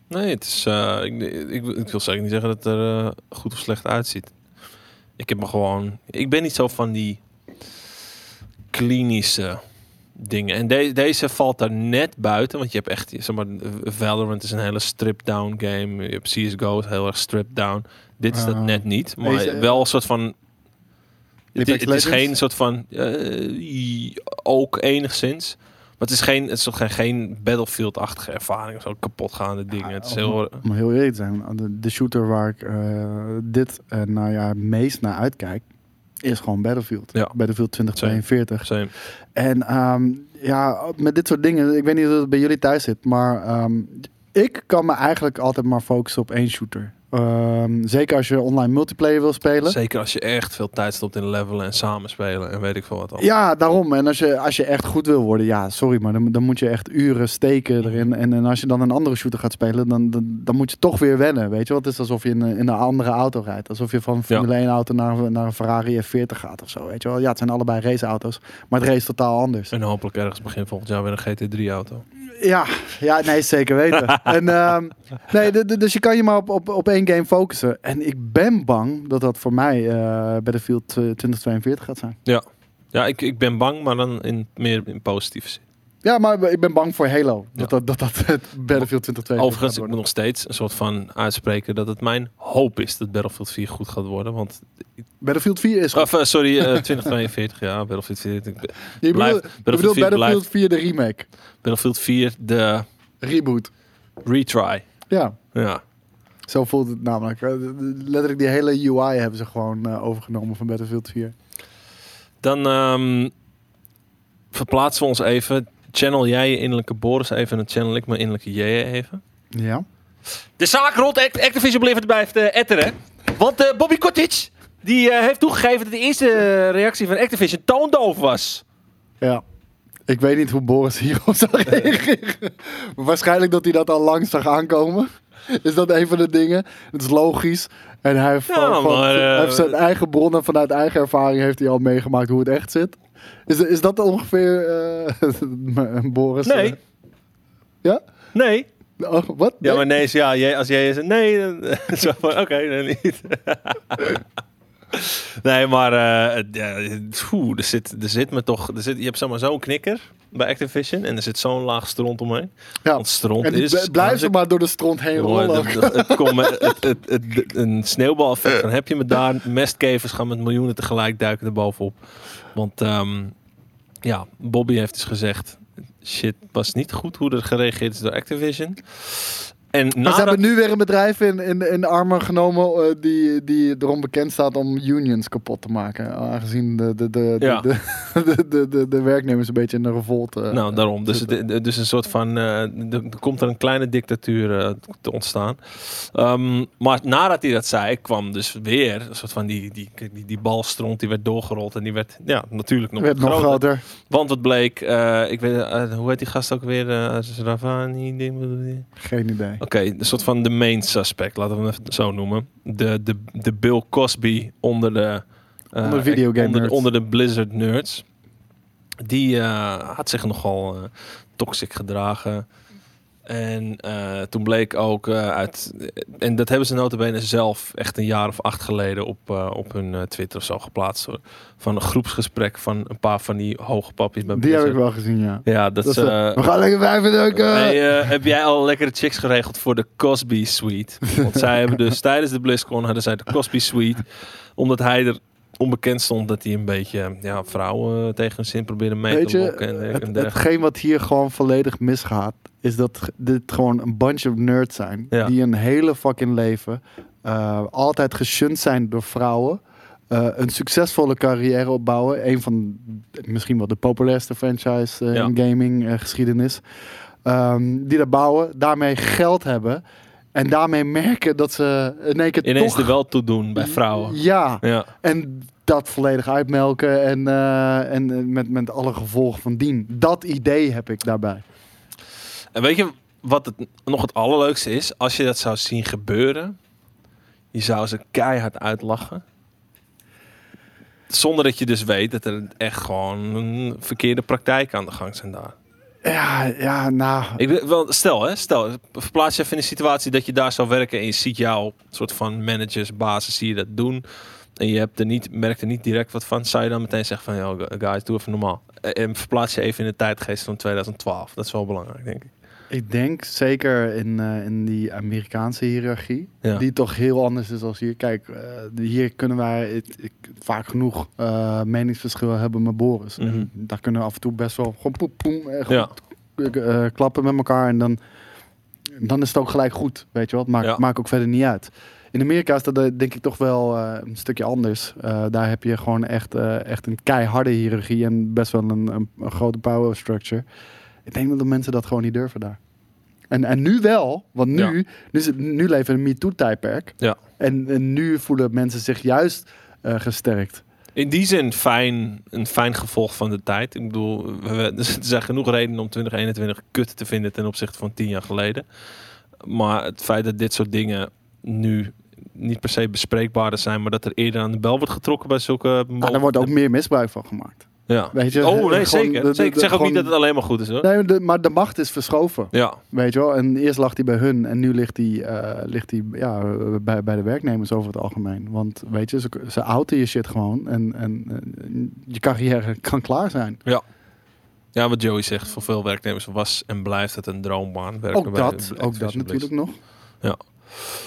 Nee, het is, eh, ik, ik, ik wil zeker niet zeggen dat het er goed of slecht uitziet. Ik heb me gewoon... Ik ben niet zo van die klinische dingen. En de- deze valt daar net buiten. Want je hebt echt... Zeg maar, Valorant is een hele strip-down game. Je hebt CSGO is heel erg strip-down. Dit is dat
Ah.
net niet. Maar
Deze-
wel een soort van... Het, is geen soort van... eh, ook enigszins. Maar het is geen, het is toch geen, geen Battlefield-achtige ervaring. Zo kapotgaande dingen. Het is heel...
Om heel eerlijk te zijn, de, de shooter waar ik eh, dit nou ja, meest naar uitkijk, is gewoon Battlefield.
Ja.
Battlefield 2042.
Same.
En ehm, ja, met dit soort dingen, ik weet niet of het bij jullie thuis zit, maar ehm, ik kan me eigenlijk altijd maar focussen op één shooter. Ehm, zeker als je online multiplayer wil spelen.
Zeker als je echt veel tijd stopt in levelen en samenspelen en weet ik veel wat al.
Ja, daarom. En als je, als je echt goed wil worden, ja, sorry, maar dan, dan moet je echt uren steken erin. En, en als je dan een andere shooter gaat spelen, dan, dan, dan moet je toch weer wennen. Weet je wat? Het is alsof je in, een- in een andere auto rijdt. Alsof je van een Formule 1 auto naar, een- naar een Ferrari F40 gaat of zo. Weet je wel? Ja, het zijn allebei raceauto's, maar het race totaal anders.
En hopelijk ergens begin volgend jaar weer een GT3-auto.
Ja, ja nee, zeker weten. [laughs] en, ehm, nee, dus je kan je maar op, op, op één game focussen. En ik ben bang dat dat voor mij eh Battlefield eh, 2042 gaat zijn.
Ja, ik, ik ben bang, maar dan in, meer in positieve zin.
Ja, maar ik ben bang voor Halo.
Ja.
Dat, dat, dat, dat het Battlefield 2042
Overigens, ik moet nog steeds een soort van uitspreken dat het mijn hoop is dat Battlefield 4 goed gaat worden. Want,
Battlefield 4 is goed.
of, eh, sorry, eh, 2042, ja, Battlefield 4. Ik-
Je
blijft-
bedoelt, je
Battlefield
bedoelt
4
Battlefield 4 de remake.
Battlefield 4, de
Reboot.
retry.
Ja,
Ja,
zo voelt het namelijk. Eh, Letterlijk die hele UI hebben ze gewoon eh, overgenomen van Battlefield 4.
dan ehm, verplaatsen we ons even. Channel jij je innerlijke Boris even en channel ik mijn innerlijke J even.
Ja.
De zaak rond Act- Activision blijft, blijft eh, etteren. Want Bobby Kotick die, heeft toegegeven dat de eerste reactie van Activision toondoof was.
Ja. Ik weet niet hoe Boris hierop zou [laughs] reageren. Waarschijnlijk dat hij dat al lang zag aankomen. [laughs] Is dat een van de dingen? Het is logisch. En hij heeft,
Ja, maar, eh,
hij heeft zijn eigen bronnen vanuit eigen ervaring heeft hij al meegemaakt hoe het echt zit. Is, is dat ongeveer eh [laughs] Boris?
Nee.
eh, ja?
Nee.
Oh, wat?
Ja, maar nee ja. Jij, als jij zegt nee, dan, [laughs] oké, dan niet. [laughs] nee, maar eh, ja, er, zit, er zit me toch. Er zit, je hebt zomaar zo'n knikker. bij Activision. En er zit zo'n laag stront omheen.
Ja.
Want stront
En
is...
b- blijft ze maar door de stront heen rollen.
een sneeuwbaleffect. Dan heb je me daar. Mestkevers gaan met miljoenen tegelijk duiken er bovenop. Want ehm, ja, Bobby heeft dus gezegd... Shit, was niet goed hoe er gereageerd is door Activision. En
Maar ze hebben nu weer een bedrijf in, in, in de armen genomen eh, die, die erom bekend staat om unions kapot te maken. Aangezien de, de, de, de,
Ja.
de, [laughs] de, de, de, de werknemers een beetje in de revolt eh,
Nou, daarom. Dus, dus een soort van. eh, er komt er een kleine dictatuur eh, te ontstaan. Ehm, maar nadat hij dat zei, kwam dus weer een soort van die, die, die, die balstront die werd doorgerold. En die werd ja, natuurlijk nog
werd nog
groter. Want wat bleek, eh, ik weet, eh, hoe heet die gast ook weer? eh Ravani?
Geen idee.
Oké, een soort van de main suspect, laten we hem even zo noemen. De, de, de Bill Cosby onder de, eh,
Onder de videogame
onder, de-
nerds.
onder de Blizzard nerds. Die eh, had zich nogal eh toxic gedragen. En eh, toen bleek ook eh, uit... En dat hebben ze notabene zelf echt een jaar of acht geleden op, eh, op hun eh, Twitter of zo geplaatst. Hoor. Van een groepsgesprek van een paar van die hoge pappies bij
Die heb ik wel gezien, ja.
Ja, dat,
Dat
is...
is, we gaan lekker vijven duiken.
Hey, heb jij al lekkere chicks geregeld voor de Cosby Suite? [laughs] Want zij hebben dus tijdens de BlizzCon hadden zij de Cosby Suite. Omdat hij er onbekend stond dat hij een beetje ja, vrouwen tegen hun zin probeerde mee
Weet
te
je,
lokken. En,
het, hetgeen wat hier gewoon volledig misgaat, is dat dit gewoon een bunch of nerds zijn.
Ja.
Die een hele fucking leven eh, altijd geshunt zijn door vrouwen. eh, een succesvolle carrière opbouwen. Een van misschien wel de populairste franchise eh,
Ja.
in gaming geschiedenis. Ehm, die dat bouwen, daarmee geld hebben. En daarmee merken dat ze in één keer
Ineens
toch...
er wel toe doen bij vrouwen.
Ja,
Ja.
en dat volledig uitmelken en, eh, en eh, met, met alle gevolgen van dien. Dat idee heb ik daarbij.
En weet je wat het nog het allerleukste is? Als je dat zou zien gebeuren, je zou ze keihard uitlachen. Zonder dat je dus weet dat er echt gewoon een verkeerde praktijk aan de gang zijn daar.
Ja, ja, nou...
Ik, wel, stel, hè, stel, verplaats je even in de situatie dat je daar zou werken en je ziet jouw soort van managers, basis, zie je dat doen. En je hebt er niet, merkt er niet direct wat van. Zou je dan meteen zeggen van, ja, guys, doe even normaal. En verplaats je even in de tijdgeest van 2012. Dat is wel belangrijk, denk ik.
Ik denk zeker in, eh, in die Amerikaanse hiërarchie,
Ja.
die toch heel anders is als hier. Kijk, eh, hier kunnen wij het- ik, vaak genoeg eh, meningsverschillen hebben met Boris.
Mhm.
En daar kunnen we af en toe best wel gewoon poep, poem,
Ja.
klappen met elkaar. En dan, dan is het ook gelijk goed, weet je wat. Maakt,
Ja.
maakt ook verder niet uit. In Amerika is dat denk ik toch wel een stukje anders. Daar heb je gewoon echt, echt een keiharde hiërarchie en best wel een, een, een grote power structure. Ik denk dat de mensen dat gewoon niet durven daar. En, en nu wel, want nu,
Ja.
nu, is het, nu leven we een MeToo-tijdperk.
Ja.
En, en nu voelen mensen zich juist eh, gesterkt.
In die zin fijn, een fijn gevolg van de tijd. Ik bedoel, we, [laughs] er zijn genoeg redenen om 2021 kut te vinden ten opzichte van tien jaar geleden. Maar het feit dat dit soort dingen nu niet per se bespreekbaarder zijn, maar dat er eerder aan de bel wordt getrokken bij zulke...
Maar daar wordt ook meer misbruik van gemaakt.
Ja.
Weet je?
Oh nee, zeker.
de- de-
zeker. Ik zeg ook
gewoon-
niet dat het alleen maar goed is hoor.
Nee, de, maar de macht is verschoven.
Ja,
Weet je wel? En eerst lag die bij hun en nu ligt die, eh, ligt die ja, bij, bij de werknemers over het algemeen. Want weet je, ze, ze outen je shit gewoon en, en, en je carrière [laughs] kan klaar zijn.
ja, wat Joey zegt, voor veel werknemers was en blijft het een droombaan. werken
Ook
bij
dat, ook dat natuurlijk nog.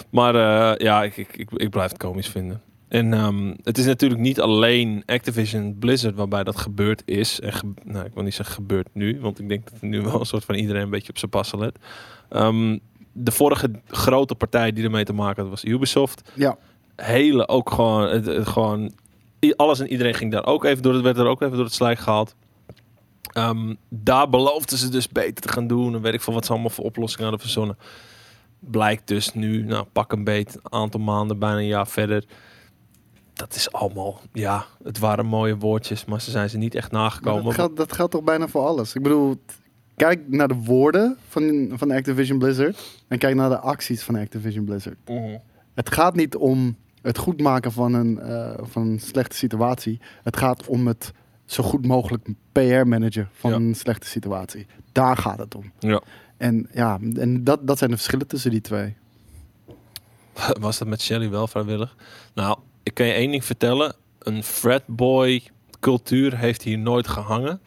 Maar eh, ja, ik, ik, ik, ik blijf het komisch vinden. En ehm, het is natuurlijk niet alleen Activision Blizzard waarbij dat gebeurd is. En ge- nou, ik wil niet zeggen gebeurt nu, want ik denk dat nu wel een soort van iedereen een beetje op zijn passen let. Ehm, de vorige grote partij die ermee te maken had was Ubisoft.
Ja,
Hele ook gewoon, het, het gewoon alles en iedereen ging daar ook even door. Het werd er ook even door het slijk gehaald. Ehm, daar beloofden ze dus beter te gaan doen. En weet ik van wat ze allemaal voor oplossingen hadden verzonnen. Blijkt dus nu, nou pak een beet, een aantal maanden, bijna een jaar verder. Dat is allemaal, ja, het waren mooie woordjes, maar ze zijn ze niet echt nagekomen.
dat, geldt, dat geldt toch bijna voor alles. Ik bedoel, kijk naar de woorden van, van Activision Blizzard en kijk naar de acties van Activision Blizzard.
Mhm.
Het gaat niet om het goed maken van een, eh, van een slechte situatie. Het gaat om het zo goed mogelijk PR-manager van
Ja.
een slechte situatie. Daar gaat het om.
Ja.
En ja, en dat, dat zijn de verschillen tussen die twee. [laughs]
Was dat met Shelly wel vrijwillig? Nou, ik kan je één ding vertellen. Een fratboy cultuur heeft hier nooit gehangen.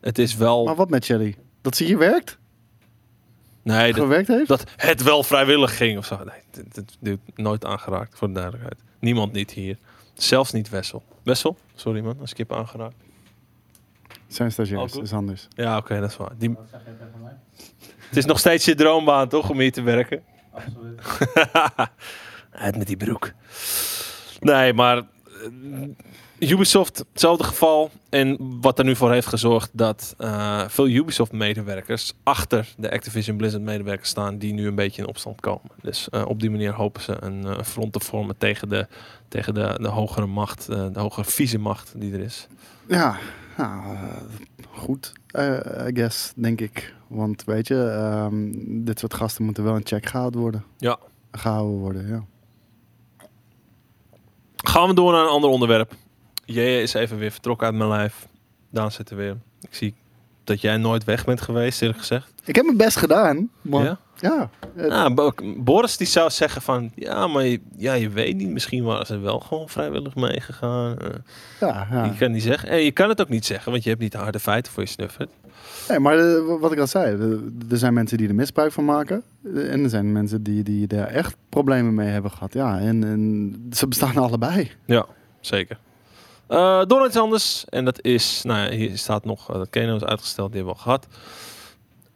het is wel...
Maar wat met Shelly? Dat ze hier werkt?
nee, dat,
Gewerkt heeft?
dat het wel vrijwillig ging of zo. Nee, dit nooit aangeraakt, voor de duidelijkheid. Niemand niet hier. Zelfs niet Wessel. Wessel? Sorry man, als ik je heb aangeraakt.
Zijn stagiairs,
Oh,
is anders.
Ja, oké, dat is waar. Die... Het is nog steeds je droombaan, toch, om hier te werken?
Absoluut. [laughs]
Uit met die broek. Nee, maar eh, Ubisoft, hetzelfde geval. En wat er nu voor heeft gezorgd dat eh, veel Ubisoft-medewerkers achter de Activision Blizzard-medewerkers staan die nu een beetje in opstand komen. Dus eh, op die manier hopen ze een front te vormen tegen de, tegen de, de hogere macht, de hogere vieze macht die er is.
Ja, nou, goed, I guess, denk ik. Want weet je, ehm, dit soort gasten moeten wel in check gehouden worden.
Ja.
Gehouden worden, ja.
Gaan we door naar een ander onderwerp. Jij is even weer vertrokken uit mijn lijf. Daan zit er weer. Ik zie dat jij nooit weg bent geweest, eerlijk gezegd.
Ik heb mijn best gedaan, maar
Ja?
ja.
Nou, Bo- Boris die zou zeggen van, ja, maar je, ja, je weet niet, misschien waren ze wel gewoon vrijwillig meegegaan. Eh,
ja, ja.
Je kan niet zeggen. En je kan het ook niet zeggen, want je hebt niet de harde feiten voor je snuffert.
Nee, maar eh, wat ik al zei, er zijn mensen die er misbruik van maken. eh, En er zijn mensen die, die daar echt problemen mee hebben gehad. Ja, en, en ze bestaan [laughs] allebei.
Ja, zeker. Eh, door iets anders. En dat is, nou ja, hier staat nog, eh, dat Keno is uitgesteld, die hebben we al gehad.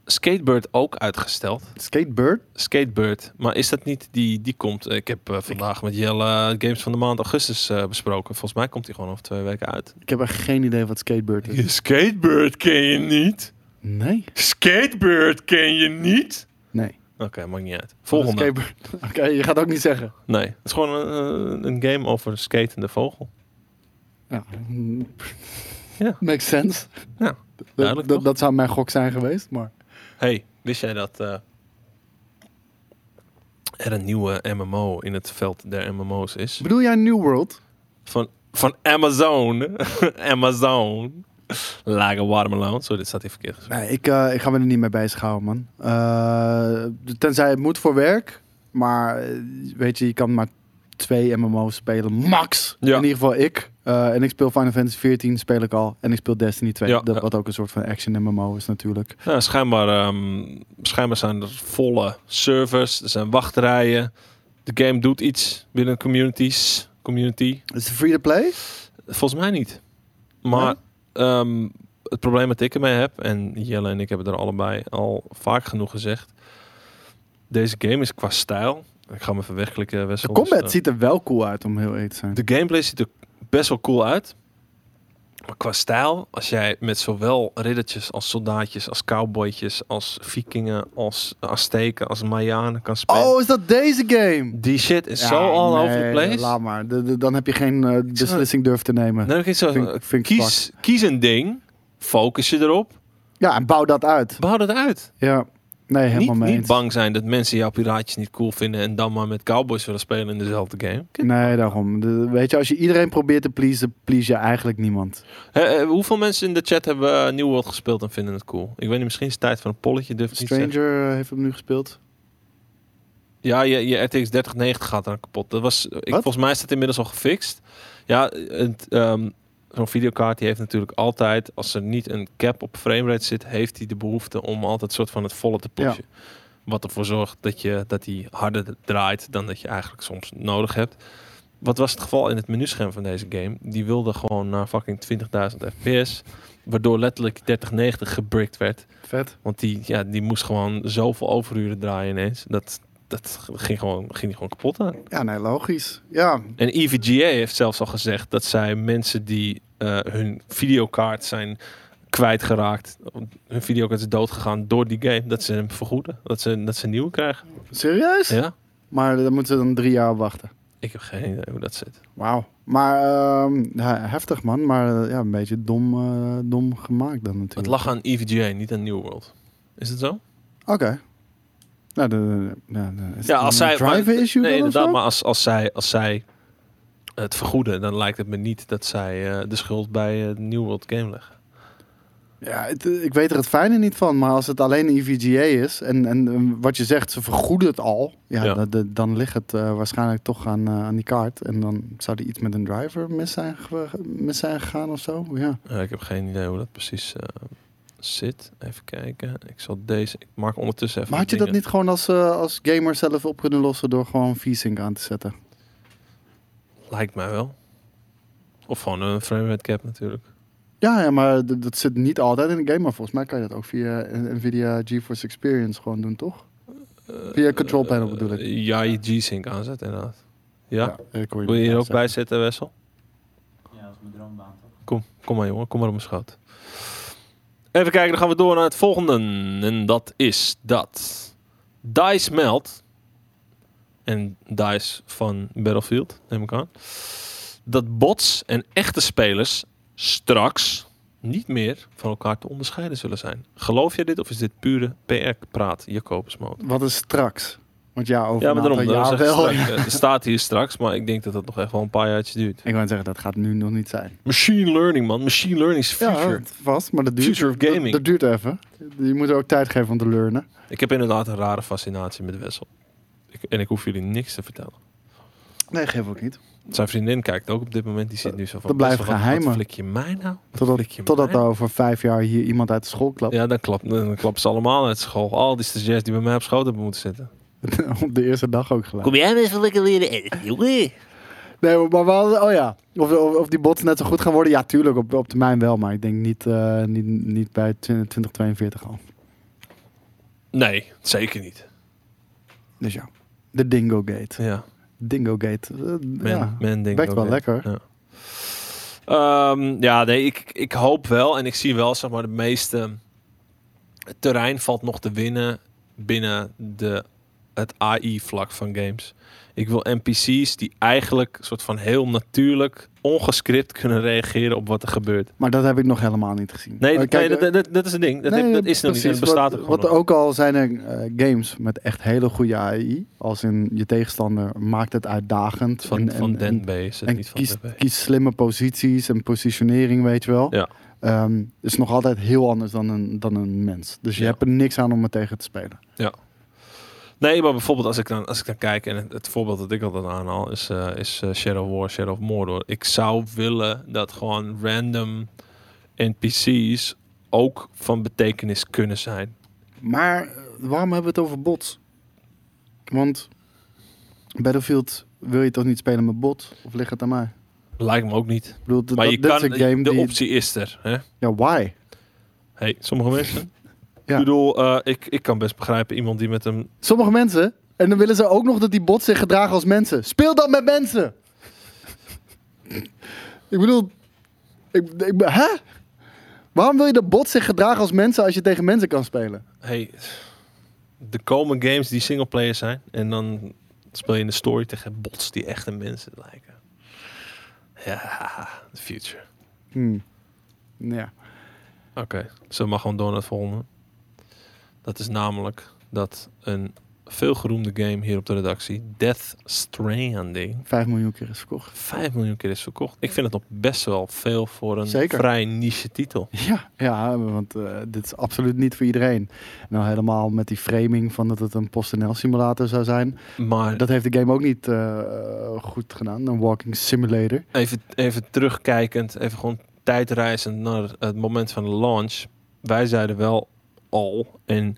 Skatebird ook uitgesteld.
Skatebird?
Skatebird. Maar is dat niet die, die komt? eh, Ik heb vandaag met Jelle Games van de maand augustus besproken. Volgens mij komt die gewoon over twee weken uit.
Ik heb echt geen idee wat Skatebird is.
Skatebird ken je niet?
Nee?
Skatebird ken je niet?
Nee.
Oké, maakt niet uit. Volgende. [laughs]
Oké, je gaat ook niet zeggen.
Nee, het is gewoon een, een game over een skatende vogel.
Ja. [laughs]
Ja.
Makes sense.
Ja,
Dat,
duidelijk
dat, dat zou mijn gok zijn geweest, maar...
Hey, wist jij dat eh, er een nieuwe MMO in het veld der MMO's is?
Bedoel jij New World?
Van, van Amazon. [laughs] Amazon. Lage Watermelon. Sorry, dit staat hier verkeerd gezegd.
Nee, ik, eh, ik ga me er niet mee bezighouden, man. Eh, tenzij het moet voor werk. Maar weet je, je kan maar twee MMO's spelen, max.
Ja.
In ieder geval ik. Eh, en ik speel Final Fantasy 14, speel ik al. En ik speel Destiny 2,
Ja,
dat, wat ook een soort van action MMO is natuurlijk.
Ja, schijnbaar, ehm, schijnbaar zijn er volle servers. Er zijn wachtrijen. De game doet iets binnen communities. Community.
Is het free-to-play?
Volgens mij niet. Maar ehm, het probleem dat ik ermee heb, en Jelle en ik hebben er allebei al vaak genoeg gezegd. Deze game is qua stijl. Ik ga hem even wegklikken.
De combat
dus, eh,
ziet er wel cool uit, om heel eerlijk te zijn.
De gameplay ziet er best wel cool uit. Maar qua stijl, als jij met zowel riddertjes als soldaatjes, als cowboytjes, als vikingen, als Azteken, als Mayanen kan spelen.
Oh, is dat deze game?
Die shit is
Ja,
zo all
nee,
over the place.
Laat maar. De- de- dan heb je geen eh, beslissing durven te nemen.
Nee, ik zo,
Vind- vind ik
kies, kies een ding, focus je erop,
Ja, en bouw dat uit.
bouw dat uit.
Ja. Nee, helemaal
Niet,
mee
niet bang zijn dat mensen jouw piraatjes niet cool vinden en dan maar met cowboys willen spelen in dezelfde game.
Nee, daarom. De- weet je, als je iedereen probeert te pleasen, please je eigenlijk niemand.
Hè, hoeveel mensen in de chat hebben eh, New World gespeeld en vinden het cool? Ik weet niet, misschien is het tijd voor een polletje. Durf.
Stranger eh, heeft hem nu gespeeld.
Ja, je, je RTX 3090 gaat dan kapot. Dat was, ik,
Wat?
volgens mij is dat inmiddels al gefixt. Ja, het, ehm, zo'n videokaart die heeft natuurlijk altijd, als er niet een cap op framerate zit, heeft hij de behoefte om altijd soort van het volle te pushen. Wat ervoor zorgt dat je dat hij harder draait dan dat je eigenlijk soms nodig hebt. Wat was het geval in het menuscherm van deze game? Die wilde gewoon naar fucking 20.000 fps. Waardoor letterlijk 3090 gebricked werd.
Vet.
Want die, ja, die moest gewoon zoveel overuren draaien ineens. Dat, dat ging, gewoon, ging die gewoon kapot aan.
Ja, nee, logisch. Ja,
En EVGA heeft zelfs al gezegd dat zij mensen die eh, hun videokaart zijn kwijtgeraakt, hun videokaart is doodgegaan door die game, dat ze hem vergoeden. Dat ze, dat ze een nieuwe krijgen.
serieus?
Ja?
Maar dan moeten ze dan drie jaar wachten.
Ik heb geen idee hoe dat zit.
Wauw. Maar ehm, heftig man, maar eh, ja, een beetje dom, eh, dom gemaakt dan natuurlijk.
Het lag aan EVGA, niet aan New World. Is het zo?
Oké. Nou, de, ja, de,
Ja, als zij.
driver
maar-
issue
nee, inderdaad.
zo?
Maar als, als, zij, als zij het vergoeden, dan lijkt het me niet dat zij eh, de schuld bij de New World Game leggen.
Ja, het, eh, ik weet er het fijne niet van, maar als het alleen EVGA is en, en wat je zegt, ze vergoeden het al, ja,
Ja.
dat- dan ligt het waarschijnlijk toch aan, aan die kaart. En dan zou er iets met een driver mis zijn, mis zijn gegaan of zo. Ja.
Ja, ik heb geen idee hoe dat precies. Zit. Even kijken. Ik zal deze. Ik maak ondertussen even.
Maar had je dat niet gewoon als, eh, als gamer zelf op kunnen lossen door gewoon VSync aan te zetten?
Lijkt mij wel. Of gewoon een framerate cap natuurlijk.
Ja, ja maar d- dat zit niet altijd in de game. Maar volgens mij kan je dat ook via een- Nvidia GeForce Experience gewoon doen, toch? Via control panel bedoel ik.
Eh, ja, je G-Sync aanzet inderdaad. Ja?
ik hoor je
Wil je hier ook
zeggen.
bij zitten, Wessel?
Ja, dat is mijn droombaan toch?
Kom, kom maar jongen, kom maar op mijn schoot. Even kijken, dan gaan we door naar het volgende. En dat is dat. DICE meldt. En DICE van Battlefield, neem ik aan. Dat bots en echte spelers straks niet meer van elkaar te onderscheiden zullen zijn. Geloof jij dit of is dit pure PR-praat, Jacobus Moot?
Wat is straks? Want ja, over
Ja, maar daarom.
jaar wel.
straks. Eh, staat hier straks, maar ik denk dat dat nog echt wel een paar jaartjes duurt.
Ik wou zeggen, dat gaat nu nog niet zijn.
Machine learning, man. Machine learning is future.
Ja, vast, maar dat duurt,
Future of gaming.
Dat, dat duurt even. Je moet er ook tijd geven om te learnen.
Ik heb inderdaad een rare fascinatie met Wessel. Ik, en ik hoef jullie niks te vertellen.
Nee, geef ook niet.
Zijn vriendin kijkt ook op dit moment. Die zit nu zo van...
Dat
wat-
geheimen.
Wat flik je mij nou?
Totdat,
je
totdat er over vijf jaar hier iemand uit de school klapt.
Ja, dan, klap, dan klappen ze allemaal uit school. Al die stagiairs die bij mij op schoot hebben moeten zitten. [laughs]
Op de eerste dag ook gelijk.
Kom jij maar even lekker leren editen, jongen.
Nee, maar wel, oh ja. Of, of, of die bots net zo goed gaan worden? Ja, tuurlijk, op, op termijn wel. Maar ik denk niet, eh, niet, niet bij 20- 2042 al.
Nee, zeker niet.
Dus ja, de Dingo Gate.
Ja,
Dingo Gate. eh,
men,
ja,
men denkt
werkt
ook
wel lekker.
Ja. Ehm, ja, nee, ik, ik hoop wel en ik zie wel, zeg maar, de meeste het terrein valt nog te winnen binnen de, het AI-vlak van games. Ik wil NPC's die eigenlijk soort van heel natuurlijk, ongescript kunnen reageren op wat er gebeurt.
Maar dat heb ik nog helemaal niet gezien.
Nee, dat,
kijk,
nee,
eh,
dat, dat, dat is een ding. Dat,
nee,
dat is nog niet.
precies.
bestaat
wat,
ook
wat ook al zijn er eh, games met echt hele goede AI. Als in je tegenstander maakt het uitdagend.
Van,
en,
van
en,
Den
en,
B is het
en
niet van
kies, slimme posities en positionering, weet je wel.
Ja.
Ehm, is nog altijd heel anders dan een, dan een mens. Dus je
Ja.
hebt er niks aan om er tegen te spelen.
Nee, maar bijvoorbeeld als ik dan, als ik dan kijk, en het, het voorbeeld dat ik altijd aanhaal, is, eh, is eh, Shadow War, Shadow of Mordor. Ik zou willen dat gewoon random NPC's ook van betekenis kunnen zijn.
Maar eh, waarom hebben we het over bots? Want Battlefield wil je toch niet spelen met bots? Of ligt het aan mij?
Lijkt me ook niet.
Ik bedoel,
Maar
dat,
je kan,
game
de
die...
optie is er. Hè?
Ja, why?
Hey, sommige mensen. Ik bedoel, eh, ik, ik kan best begrijpen iemand die met een...
Sommige mensen... En dan willen ze ook nog dat die bots zich gedragen als mensen. Speel dan met mensen! [laughs] ik bedoel... Ik, ik, hè? Waarom wil je de bots zich gedragen als mensen als je tegen mensen kan spelen?
Hey, er komen games die singleplayer zijn. En dan speel je in de story tegen bots die echte mensen lijken. Ja, the future.
Hmm. Ja.
Oké, zo mag gewoon door naar het volgende. Dat is namelijk dat een veel geroemde game hier op de redactie, Death Stranding,
5 miljoen keer is verkocht.
5 miljoen keer is verkocht. Ik vind het nog best wel veel voor een
Zeker.
vrij niche titel.
Ja, ja want eh, dit is absoluut niet voor iedereen. Nou, helemaal met die framing van dat het een PostNL simulator zou zijn.
Maar
Dat heeft de game ook niet eh, goed gedaan. Een walking simulator.
even, even terugkijkend, even gewoon tijdreizend naar het moment van de launch. Wij zeiden wel al, en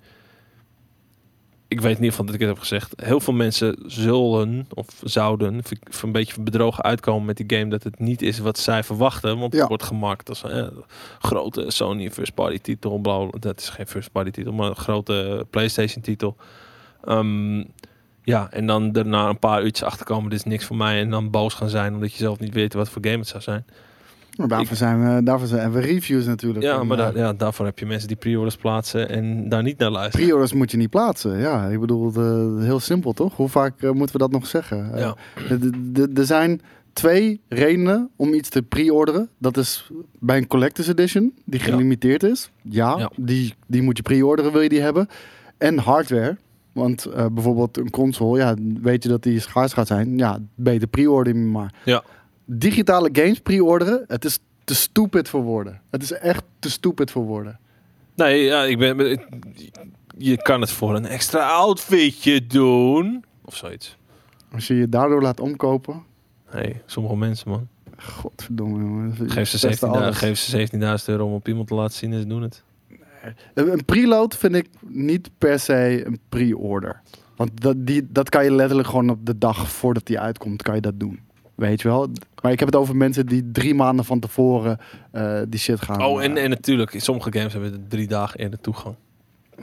ik weet in ieder geval dat ik het heb gezegd, heel veel mensen zullen of zouden v- een beetje bedrogen uitkomen met die game dat het niet is wat zij verwachten, want
Ja.
het wordt gemaakt als een eh, grote Sony first party titel, bla, bla, dat is geen first party titel, maar een grote PlayStation titel. Ehm, ja, en dan daarna een paar uurtjes achterkomen, dit is niks voor mij. En dan boos gaan zijn omdat je zelf niet weet wat voor game het zou zijn.
Maar daarvoor, zijn we, daarvoor zijn we reviews natuurlijk.
Ja,
En,
maar
eh,
daar, ja, daarvoor heb je mensen die pre-orders plaatsen en daar niet naar luisteren.
Pre-orders moet je niet plaatsen. Ja, ik bedoel, heel simpel toch? Hoe vaak eh, moeten we dat nog zeggen? Eh,
Ja.
Er zijn twee redenen om iets te pre-orderen. Dat is bij een collector's edition, die
Ja.
gelimiteerd is. Ja,
Ja.
Die, die moet je pre-orderen, wil je die hebben. En hardware. Want bijvoorbeeld een console, ja, weet je dat die schaars gaat zijn. Ja, beter pre-order maar.
Ja.
Digitale games pre-orderen, het is te stupid voor woorden. Het is echt te stupid voor woorden.
Nee, ja, ik ben, ik- je kan het voor een extra outfitje doen. Of zoiets.
Als je je daardoor laat omkopen,
Nee, sommige mensen, man.
godverdomme jongen.
Geef ze
Beste
17.000
alles.
geef ze 17.000 euro om op iemand te laten zien en ze doen het.
Een een preload vind ik niet per se een pre-order. Want dat, die, dat kan je letterlijk gewoon op de dag voordat die uitkomt, kan je dat doen. Weet je wel? Maar ik heb het over mensen die drie maanden van tevoren eh, die shit gaan.
Oh, en,
eh,
en natuurlijk, in sommige games hebben we drie dagen eerder toegang.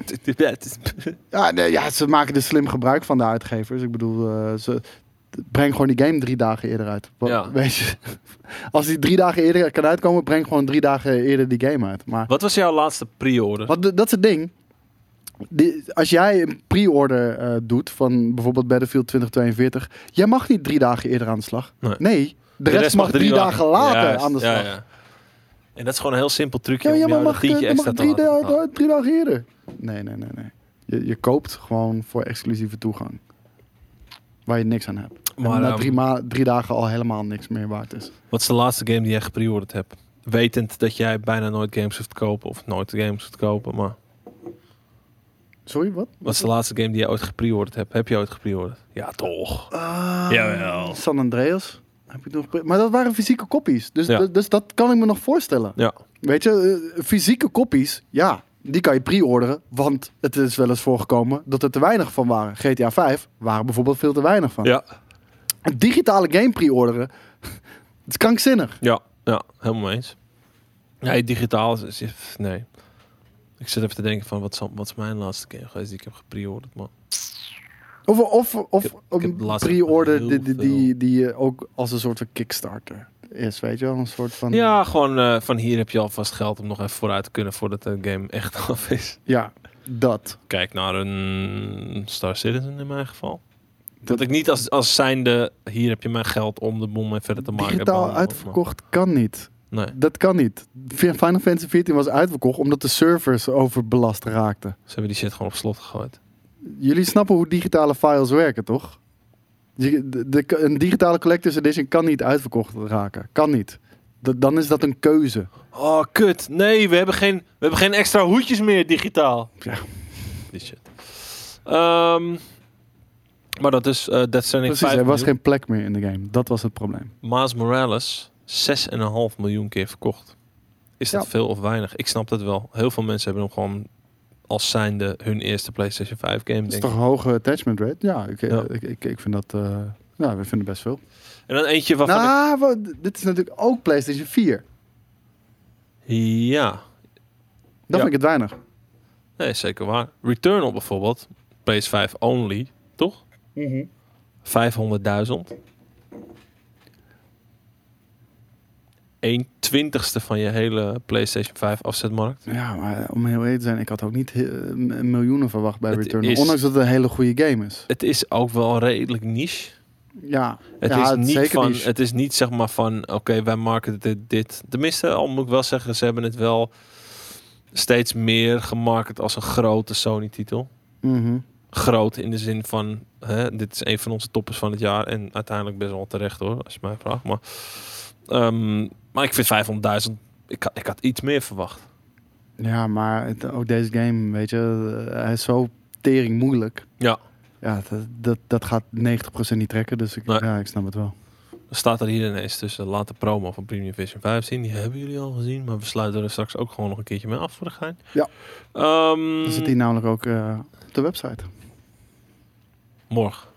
[laughs] Ja,
nee, ja, ze maken er slim gebruik van de uitgevers. Ik bedoel, eh, ze breng gewoon die game drie dagen eerder uit. Wat-
Ja.
Weet je, [laughs] als die drie dagen eerder kan uitkomen, breng gewoon drie dagen eerder die game uit. Maar
Wat was jouw laatste pre-order?
wat, dat is het ding. Als jij een pre-order eh, doet van bijvoorbeeld Battlefield 2042, jij mag niet drie dagen eerder aan de slag.
Nee.
de, rest, mag drie dagen, later
Juist,
aan de slag.
Ja, ja. En dat is gewoon een heel simpel trucje
Ja,
om
ja, maar mag,
tientje
eh, mag drie, da-
betalen.
da- drie dagen eerder. Nee, nee, nee, nee. Je, je koopt gewoon voor exclusieve toegang. Waar je niks aan hebt.
Maar,
en na
ehm,
drie, ma- drie dagen al helemaal niks meer waard is.
Wat is de laatste game die jij gepreorderd hebt? Wetend dat jij bijna nooit games hoeft te kopen. Of nooit games hoeft te kopen. Maar
Sorry, wat?
wat is de laatste game die jij ooit gepreorderd hebt? Heb je ooit gepreorderd? Ja, toch.
Ah,
Jawel.
San Andreas. Heb ik nog... Maar dat waren fysieke kopies. Dus,
Ja.
dus dat kan ik me nog voorstellen.
Ja.
Weet je, eh, fysieke kopies, ja, die kan je pre-orderen. Want het is wel eens voorgekomen dat er te weinig van waren. GTA 5 waren bijvoorbeeld veel te weinig van.
Ja.
Een digitale game pre-orderen, [laughs] het is krankzinnig.
Ja, ja helemaal mee eens. Nee, digitaal is, is- nee. Ik zit even te denken van wat is, wat is mijn laatste game geweest die ik heb gepreorderd, man.
Of, of, of
Ik ik
een pre-order die, die, die, die eh, ook als een soort van Kickstarter is, weet je wel? Een soort van...
Ja, gewoon eh, van hier heb je alvast geld om nog even vooruit te kunnen voordat de game echt [laughs] af is.
Ja, dat.
Kijk naar een Star Citizen in mijn geval. Dat ik niet als, als zijnde, hier heb je mijn geld om de boel mee verder te maken.
Digitaal uitverkocht kan niet.
Nee,
Dat kan niet. Final Fantasy 14 was uitverkocht omdat de servers overbelast raakten.
ze hebben die shit gewoon op slot gegooid.
Jullie snappen hoe digitale files werken, toch? Je- de, de- een digitale collector's edition kan niet uitverkocht raken. Kan niet. Dan is dat een keuze.
Oh, kut. Nee, we hebben geen, we hebben geen extra hoedjes meer digitaal.
Ja.
Die shit. Ehm, maar dat is eh Death Stranding
Precies,
5
er was
miljoen.
geen plek meer in de game. Dat was het probleem.
Miles Morales 6,5 miljoen keer verkocht. Is dat
Ja.
veel of weinig? Ik snap dat wel. Heel veel mensen hebben hem gewoon als zijnde hun eerste PlayStation 5 game.
Dat is
Denk
toch
ik.
een hoge attachment rate? Ja, ik,
Ja.
Ik, ik, ik vind dat... eh ja, we vinden best veel.
En dan eentje waarvan
Nou, dit is natuurlijk ook PlayStation 4.
ik... Ja,
Dat
Ja.
vind ik het weinig.
nee, zeker waar. Returnal bijvoorbeeld. PS5 only, toch? 500.000. 1 twintigste van je hele PlayStation 5 afzetmarkt.
Ja, maar om heel eerlijk te zijn, ik had ook niet een miljoenen verwacht bij
Het is-
Ondanks dat het een hele goede game is.
Het is ook wel redelijk niche.
Ja,
Het
ja,
is niet
zeker
van,
niche.
het is niet zeg maar van, oké, wij marketen dit, dit. Tenminste, al moet ik wel zeggen, ze hebben het wel steeds meer gemarket als een grote Sony-titel.
Mhm.
Groot in de zin van, hè, dit is een van onze toppers van het jaar en uiteindelijk best wel terecht hoor, als je mij vraagt. Maar, ehm, maar ik vind 500.000, ik, had- ik had iets meer verwacht.
Ja, maar het- ook deze game, weet je, eh, hij is zo tering moeilijk.
Ja.
Ja, dat, dat, dat gaat 90% niet trekken, dus ik,
Nee.
ja, ik snap het wel.
Er staat er hier ineens tussen, laat de promo van Premium Vision 5 zien. Die hebben jullie al gezien, maar we sluiten er straks ook gewoon nog een keertje mee af voor de gein.
Ja. Dan zit hij namelijk ook eh, op de website.
Morgen.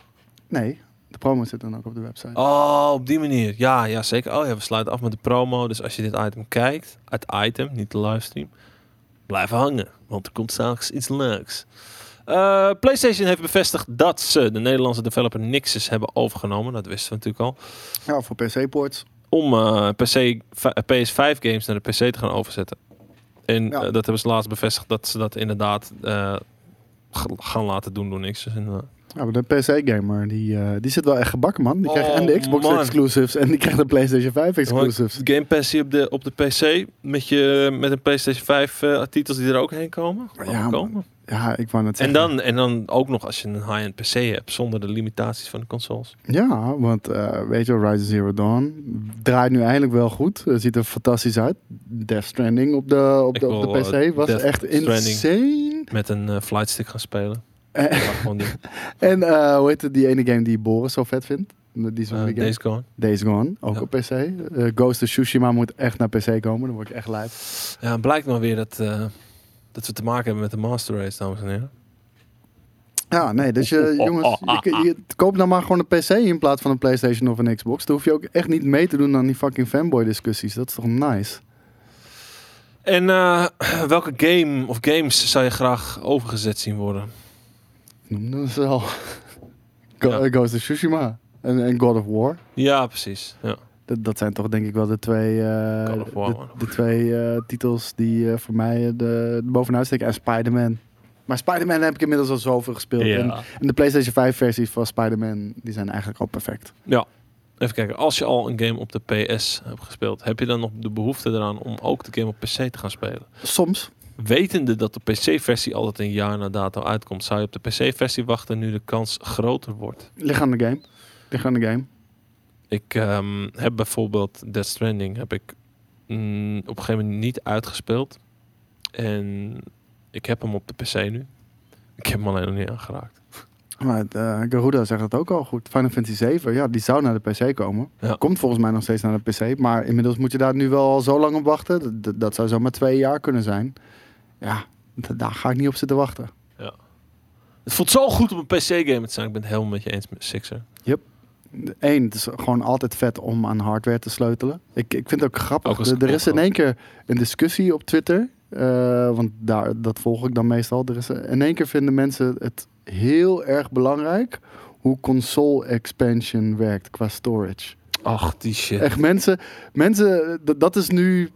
Nee, promo zit dan ook op de website.
Oh, op die manier. Ja, ja, zeker. Oh ja, we sluiten af met de promo. Dus als je dit item kijkt, het item, niet de livestream, blijf hangen. Want er komt straks iets leuks. Eh, PlayStation heeft bevestigd dat ze de Nederlandse developer Nixus hebben overgenomen. Dat wisten we natuurlijk al.
Ja, voor PC-ports.
Om eh, PC, v- PS5 games naar de PC te gaan overzetten. En
Ja.
eh, dat hebben ze laatst bevestigd dat ze dat inderdaad gaan laten doen door Nixus. En,
Ja, maar de PC-gamer, die, eh, die zit wel echt gebakken, man. Die
Oh,
krijgt en de Xbox
man.
exclusives en die krijgt de PlayStation 5 exclusives.
Game Pass op de, op de PC met, je, met een PlayStation 5 eh, titels die er ook heen komen.
Ja,
komen.
Ja, ik wou net
En
zeggen.
dan, en dan ook nog als je een high-end PC hebt zonder de limitaties van de consoles.
Ja, want eh, weet je, Rise Zero Dawn draait nu eindelijk wel goed. Ziet er fantastisch uit. Death Stranding op de, op de, op de PC was
Death
echt insane.
Met een eh, flight stick gaan spelen.
Eh, [laughs] en eh, hoe heet het, die ene game die Boris zo vet vindt? Die
eh,
zombie game.
Days Gone.
Days Gone, ook
Ja.
op PC. Eh, Ghost of Tsushima moet echt naar PC komen, dan word ik echt lijp.
Ja, blijkt maar weer dat, eh, dat we te maken hebben met de Master Race, dames en heren.
Ja, nee, dus je, [laughs] jongens, je, je, koop nou maar gewoon een PC in plaats van een PlayStation of een Xbox. Dan hoef je ook echt niet mee te doen aan die fucking fanboy discussies. Dat is toch nice?
En eh, welke game of games zou je graag overgezet zien worden?
Ik noemde ze al. [laughs] Go,
Ja.
Ghost of Tsushima en, en God of War.
Ja, precies. Ja.
Dat, dat zijn toch denk ik wel de twee, eh,
War,
de, twee eh, titels die eh, voor mij de, de bovenuit steken. En Spider-Man. Maar Spider-Man heb ik inmiddels al zoveel gespeeld. En, en de PlayStation 5 versies van Spider-Man, die zijn eigenlijk al perfect.
Ja. Even kijken, als je al een game op de PS hebt gespeeld, heb je dan nog de behoefte eraan om ook de game op PC te gaan spelen?
Soms.
Wetende dat de PC-versie altijd een jaar na dato uitkomt, zou je op de PC-versie wachten nu de kans groter wordt?
Ligt aan de game. Ligt aan de game.
Ik ehm, heb bijvoorbeeld Death Stranding heb ik mm, op een gegeven moment niet uitgespeeld. En ik heb hem op de PC nu. Ik heb hem alleen nog niet aangeraakt.
Maar eh, Garuda zegt het ook al goed. Final Fantasy 7, ja, die zou naar de PC komen.
Ja.
Komt volgens mij nog steeds naar de PC. Maar inmiddels moet je daar nu wel al zo lang op wachten. Dat- Dat, dat zou zomaar twee jaar kunnen zijn. Ja, daar ga ik niet op zitten wachten.
Het voelt zo goed om een PC-game te zijn. Ik ben het helemaal met je eens met Sixer.
Eén, het is gewoon altijd vet om aan hardware te sleutelen. Ik, ik vind het ook grappig.
Ook
er, er is in één keer een discussie op Twitter. eh, want daar, dat volg ik dan meestal. Er is, in één keer vinden mensen het heel erg belangrijk hoe console expansion werkt qua storage.
Ach, die shit.
Echt mensen, mensen dat is nu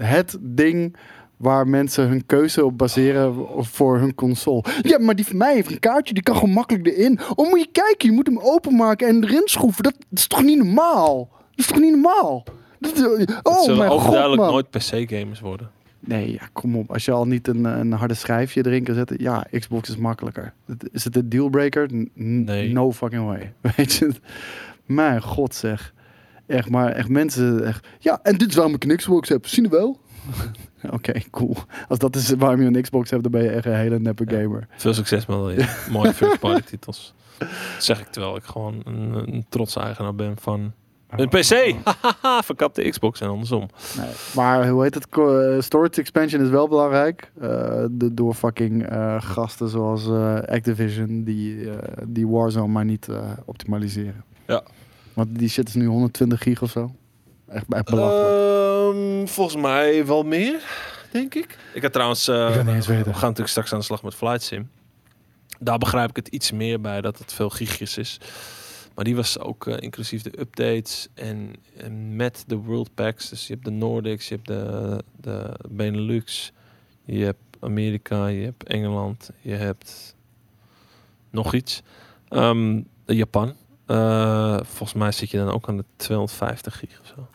het ding waar mensen hun keuze op baseren voor hun console. Ja, maar die van mij heeft een kaartje, die kan gewoon makkelijk erin. Oh, moet je kijken, je moet hem openmaken en erin schroeven. Dat, is toch niet normaal? Dat is toch niet normaal? Dat,
Het
oh
zullen
mijn god,
overduidelijk nooit PC-gamers worden.
Nee, ja, kom op. Als je al niet een, een harde schijfje erin kan zetten. Ja, Xbox is makkelijker. Is het een dealbreaker?
Nee.
No fucking way. [laughs] Weet je? Mijn god zeg. Echt, maar echt mensen. Echt, ja, en dit is waarom ik een Xbox heb. Zien we wel? [laughs] [laughs] Oké, cool. Als dat is waarom je een Xbox hebt, dan ben je echt een hele neppe
Ja.
gamer.
Veel succes met al je [laughs] mooie first-party titels. Dat zeg ik terwijl ik gewoon een, een trotse eigenaar ben van een PC. Hahaha, [laughs] verkapte Xbox en andersom.
Nee. Maar hoe heet het? Eh, Storage expansion is wel belangrijk. Eh, de, door fucking eh, gasten zoals Activision die, die Warzone maar niet optimaliseren.
Ja.
Want die shit is nu 120 gig of zo. Echt, echt belachelijk.
Ehm, volgens mij wel meer, denk ik. Ik had trouwens... eh,
Ik niet eens weten.
We gaan natuurlijk straks aan de slag met Flight Sim. Daar begrijp ik het iets meer bij dat het veel gigjes is. Maar die was ook eh, inclusief de updates en, en met de World Packs. Dus je hebt de Nordics, je hebt de, de Benelux, je hebt Amerika, je hebt Engeland, je hebt nog iets. Ehm, Japan. Eh, volgens mij zit je dan ook aan de 250 gig of zo.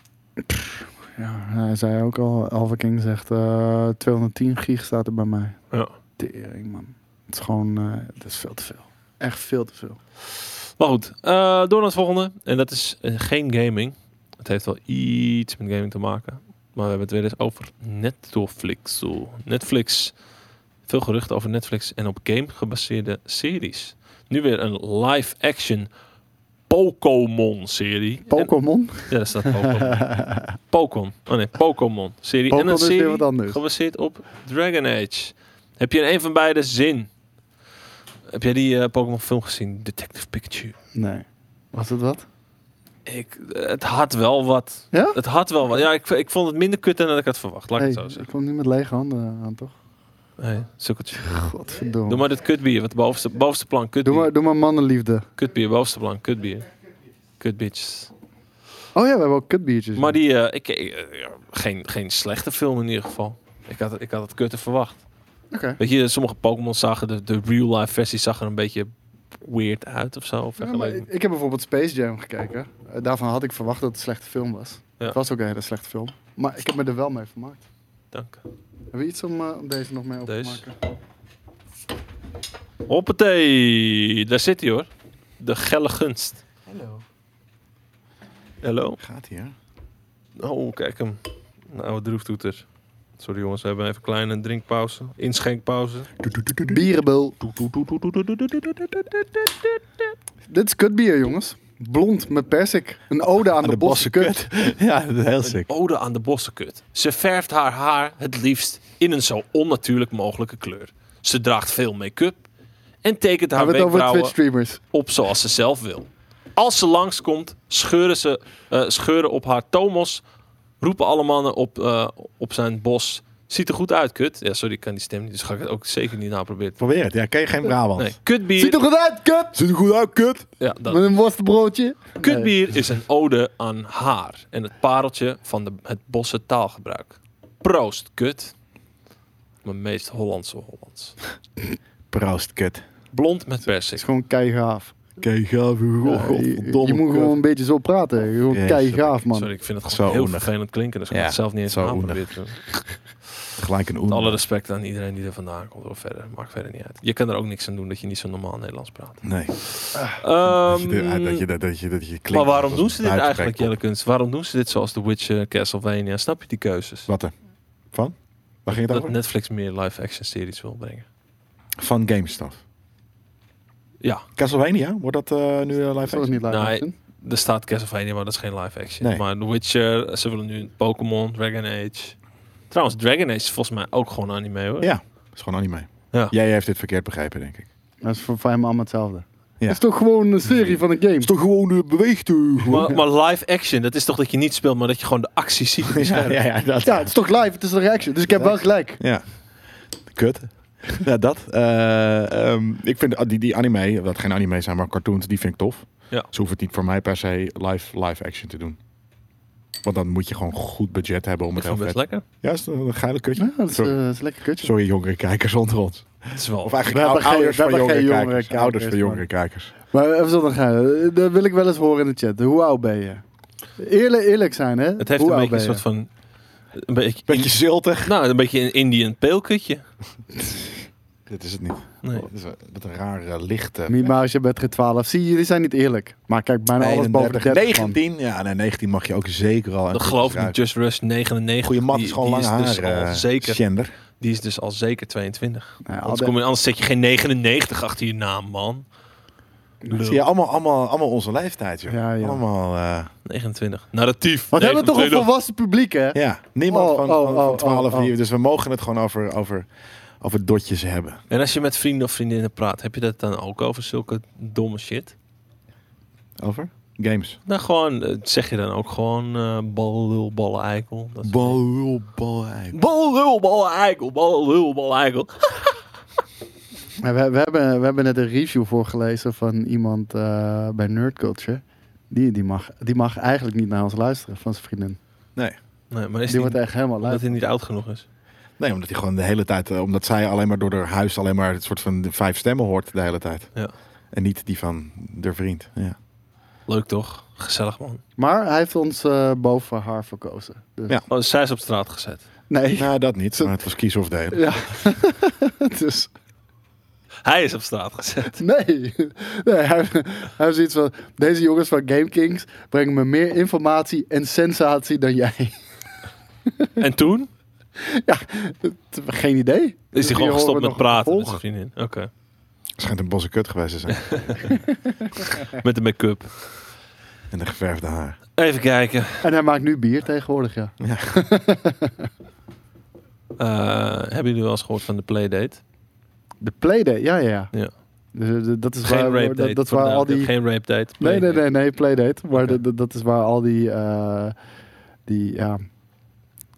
Ja, hij zei ook al, Alpha King zegt eh 210 gig staat er bij mij.
Ja.
Tering man. Het is gewoon, eh het is veel te veel. Echt veel te veel.
Maar goed, eh, door naar het volgende. En dat is eh, geen gaming. Het heeft wel iets met gaming te maken. Maar we hebben het weer eens over Netflix. Netflix. Veel geruchten over Netflix en op game gebaseerde series. Nu weer een live-action Pokémon-serie.
Pokémon?
Ja, daar staat Pokémon. [laughs] Pokémon. Oh nee, Pokémon-serie. En een serie
wat anders.
gebaseerd op Dragon Age. Heb je in een van beide zin? Heb jij die eh, Pokémon-film gezien? Detective Pikachu.
Nee. Was het wat?
Ik, het had wel wat.
Ja?
Het had wel wat. Ja, ik, ik vond het minder kut dan dat ik had verwacht. Laat ik het zo
ik
zeggen.
kwam niet met lege handen aan, toch?
Hey, sukkeltje.
Godverdomme.
Doe maar dit kutbier. Wat bovenste, bovenste plan.
Doe
Kutbier.
maar, doe maar mannenliefde.
Kutbier, bovenste plan. Kutbier. Kutbitches.
Oh ja, we hebben ook kutbiertjes.
Maar die, eh, ik, eh, ja, geen, geen slechte film in ieder geval. Ik had, ik had het kutte verwacht.
Oké.
Weet je, sommige Pokémon zagen, de, de real-life versie zag er een beetje weird uit of zo.
Ja, maar
vergeleken.
ik, ik heb bijvoorbeeld Space Jam gekeken. Eh, daarvan had ik verwacht dat het een slechte film was.
Ja.
Het was ook een hele slechte film. Maar ik heb me er wel mee vermaakt.
Dank.
Hebben we iets om, eh, om deze nog mee op
Deze?
te maken?
Hoppatee, daar zit hij hoor. De gelle gunst.
Hallo.
Hallo.
Gaat hier.
Oh, kijk hem. Een oude droeftoeter. Sorry jongens, we hebben even een kleine drinkpauze. Inschenkpauze.
Bierenbul. Dit is kutbier, jongens. Blond met persik. Een ode aan, de, bossenkut. [laughs]
ja, dat is heel
Een
sick.
ode aan de bossenkut. Ze verft haar haar het liefst in een zo onnatuurlijk mogelijke kleur. Ze draagt veel make-up en tekent haar wenkbrauwen op zoals ze zelf wil. Als ze langskomt, scheuren ze eh, scheuren op haar tomos, roepen alle mannen op, eh, op zijn bos. Ziet er goed uit, kut. Ja, sorry, ik kan die stem niet, dus ga ik het ook zeker niet naproberen.
Probeer het. Ja, ken je geen Brabant?
Nee, kutbier.
Ziet er goed uit, kut!
Ziet er goed uit, kut.
Ja, dat.
Met een worstenbroodje.
Kutbier is een ode aan haar en het pareltje van de, het bosse taalgebruik. Proost, kut. Mijn meest Hollandse Hollands. [laughs]
Proost, kut.
Blond met
Het
persik.
is gewoon kei gaaf. Ja, je, je moet gewoon een beetje zo praten. Gewoon
Yes,
kei gaaf, man.
Sorry, ik vind het
Zo
gewoon heel
oenig.
vervelend klinken. Dus ik
Ja,
het zelf niet eens
zo. [laughs] Gelijk een oen.
alle respect aan iedereen die er vandaan komt. Of verder. Maakt verder niet uit. Je kan er ook niks aan doen dat je niet zo normaal Nederlands praat.
Nee.
Ehm,
dat, je, dat, je, dat, je, dat, je, dat je klinkt
maar waarom doen ze dit eigenlijk. Jelle Kunst? Waarom doen ze dit zoals The Witcher, Castlevania? Snap je die keuzes?
Wat er? Van? Waar ging het
Dat
over?
Netflix meer live-action series wil brengen.
Van GameStop.
Ja,
Castlevania? Wordt dat eh, nu eh, live
Dat is
action?
niet live
Nee.
action.
er staat Castlevania, maar dat is geen live-action.
Nee.
Maar The Witcher, ze willen nu Pokémon, Dragon Age. Trouwens, Dragon Age is volgens mij ook gewoon anime hoor.
Ja, dat is gewoon anime.
Ja.
Jij heeft dit verkeerd begrepen, denk ik.
Dat is voor, voor hem allemaal hetzelfde.
Ja.
Het is toch gewoon een serie van een game?
toch gewoon uh, beweegt u.
Maar, maar live-action, dat is toch dat je niet speelt, maar dat je gewoon de actie ziet. het [laughs]
Ja, ja, ja, dat.
Ja, het is toch live? Het is een reaction. Dus ik heb wel gelijk.
Ja. Kut. Ja, dat. Eh, ehm, ik vind die, die anime, wat geen anime zijn, maar cartoons, die vind ik tof.
Ja.
Ze hoeven het niet voor mij per se live, live action te doen. Want dan moet je gewoon goed budget hebben om het heel vet...
lekker.
Ja, is het een geile kutje?
Ja, dat is, eh, dat is een lekker kutje.
sorry jongere kijkers onder ons.
Het is wel...
Of
We
eigenlijk ou- ouders van jongere
geen
kijkers.
jongere
Ouders van
kijkers,
jongere kijkers.
Maar even zonder gaan. Dat wil ik wel eens horen in de chat. Hoe oud ben je? Eerlijk, eerlijk zijn, hè?
Het heeft
Hoe
een beetje een soort van... Een beetje,
Beetje ziltig.
nou, een beetje een Indian peelkutje. [laughs]
Dit is het niet.
Nee.
Dit is een, met een rare lichte...
Mima, als je bent geen 12. Zie, jullie zijn niet eerlijk. Maar kijk, bijna alles boven de
31,
30 man.
19. Ja, nee, 19 mag je ook zeker al.
Dat geloof ik niet. Just Rush 99.
Goeie mat is gewoon haar.
dus al
eh,
zeker,
Gender.
die is dus al zeker 22.
Ja,
Anders,
de-
kom je, anders zet je geen 99 achter je naam, man. Lul.
Zie je, allemaal, allemaal, allemaal onze leeftijd, joh.
Ja, ja.
Allemaal, eh,
29. Narratief.
Wat hebben we toch een
29.
volwassen publiek, hè?
ja, niemand
Oh,
van,
oh,
van, van
oh,
12
oh, oh.
hier. Dus we mogen het gewoon over, over, over dotjes hebben.
En als je met vrienden of vriendinnen praat, heb je dat dan ook over zulke domme shit?
Over? Games.
Nou, gewoon, eh, zeg je dan ook gewoon eh bal, lul, ballen, eikel? Dat soort
Bal, bal, eikel.
Bal, lul, ballen, eikel. Bal, lul, ballen, eikel. [laughs]
Ja, we, we, hebben, we hebben net een review voorgelezen van iemand eh, bij Nerd Culture. Die, die, mag, die mag eigenlijk niet naar ons luisteren van zijn vriendin.
Nee.
Nee, maar is
Die
die,
wordt echt helemaal
omdat
luid.
hij niet oud genoeg is?
Nee, omdat hij gewoon de hele tijd, eh, omdat zij alleen maar door haar huis alleen maar het soort van de vijf stemmen hoort de hele tijd.
Ja.
En niet die van de vriend. Ja.
Leuk toch? Gezellig man.
Maar hij heeft ons eh, boven haar verkozen. Dus,
Ja.
Oh, zij is op straat gezet.
Nee.
Nou, dat niet. Maar het was kies of delen.
Ja. [laughs] dus,
Hij is op straat gezet.
nee. nee hij, hij heeft zoiets van... Deze jongens van Game Kings brengen me meer informatie en sensatie dan jij.
en toen [laughs]
Geen idee.
is hij gewoon gestopt met praten met zijn vriendin. Oké.
Schijnt een bosse kut geweest te zijn. [laughs]
Met de make-up.
en de geverfde haar.
Even kijken.
En hij maakt nu bier tegenwoordig, ja. [laughs]
Eh, hebben jullie wel eens gehoord van de Playdate?
De Playdate, ja, ja, ja.
Ja.
Dus, eh, dat is
Geen
waar,
rape
dat,
date.
dat waar al die...
Geen rape date.
Nee, nee, nee, nee, Playdate. Maar
Oké.
de- de- dat is waar al die... eh, die ja,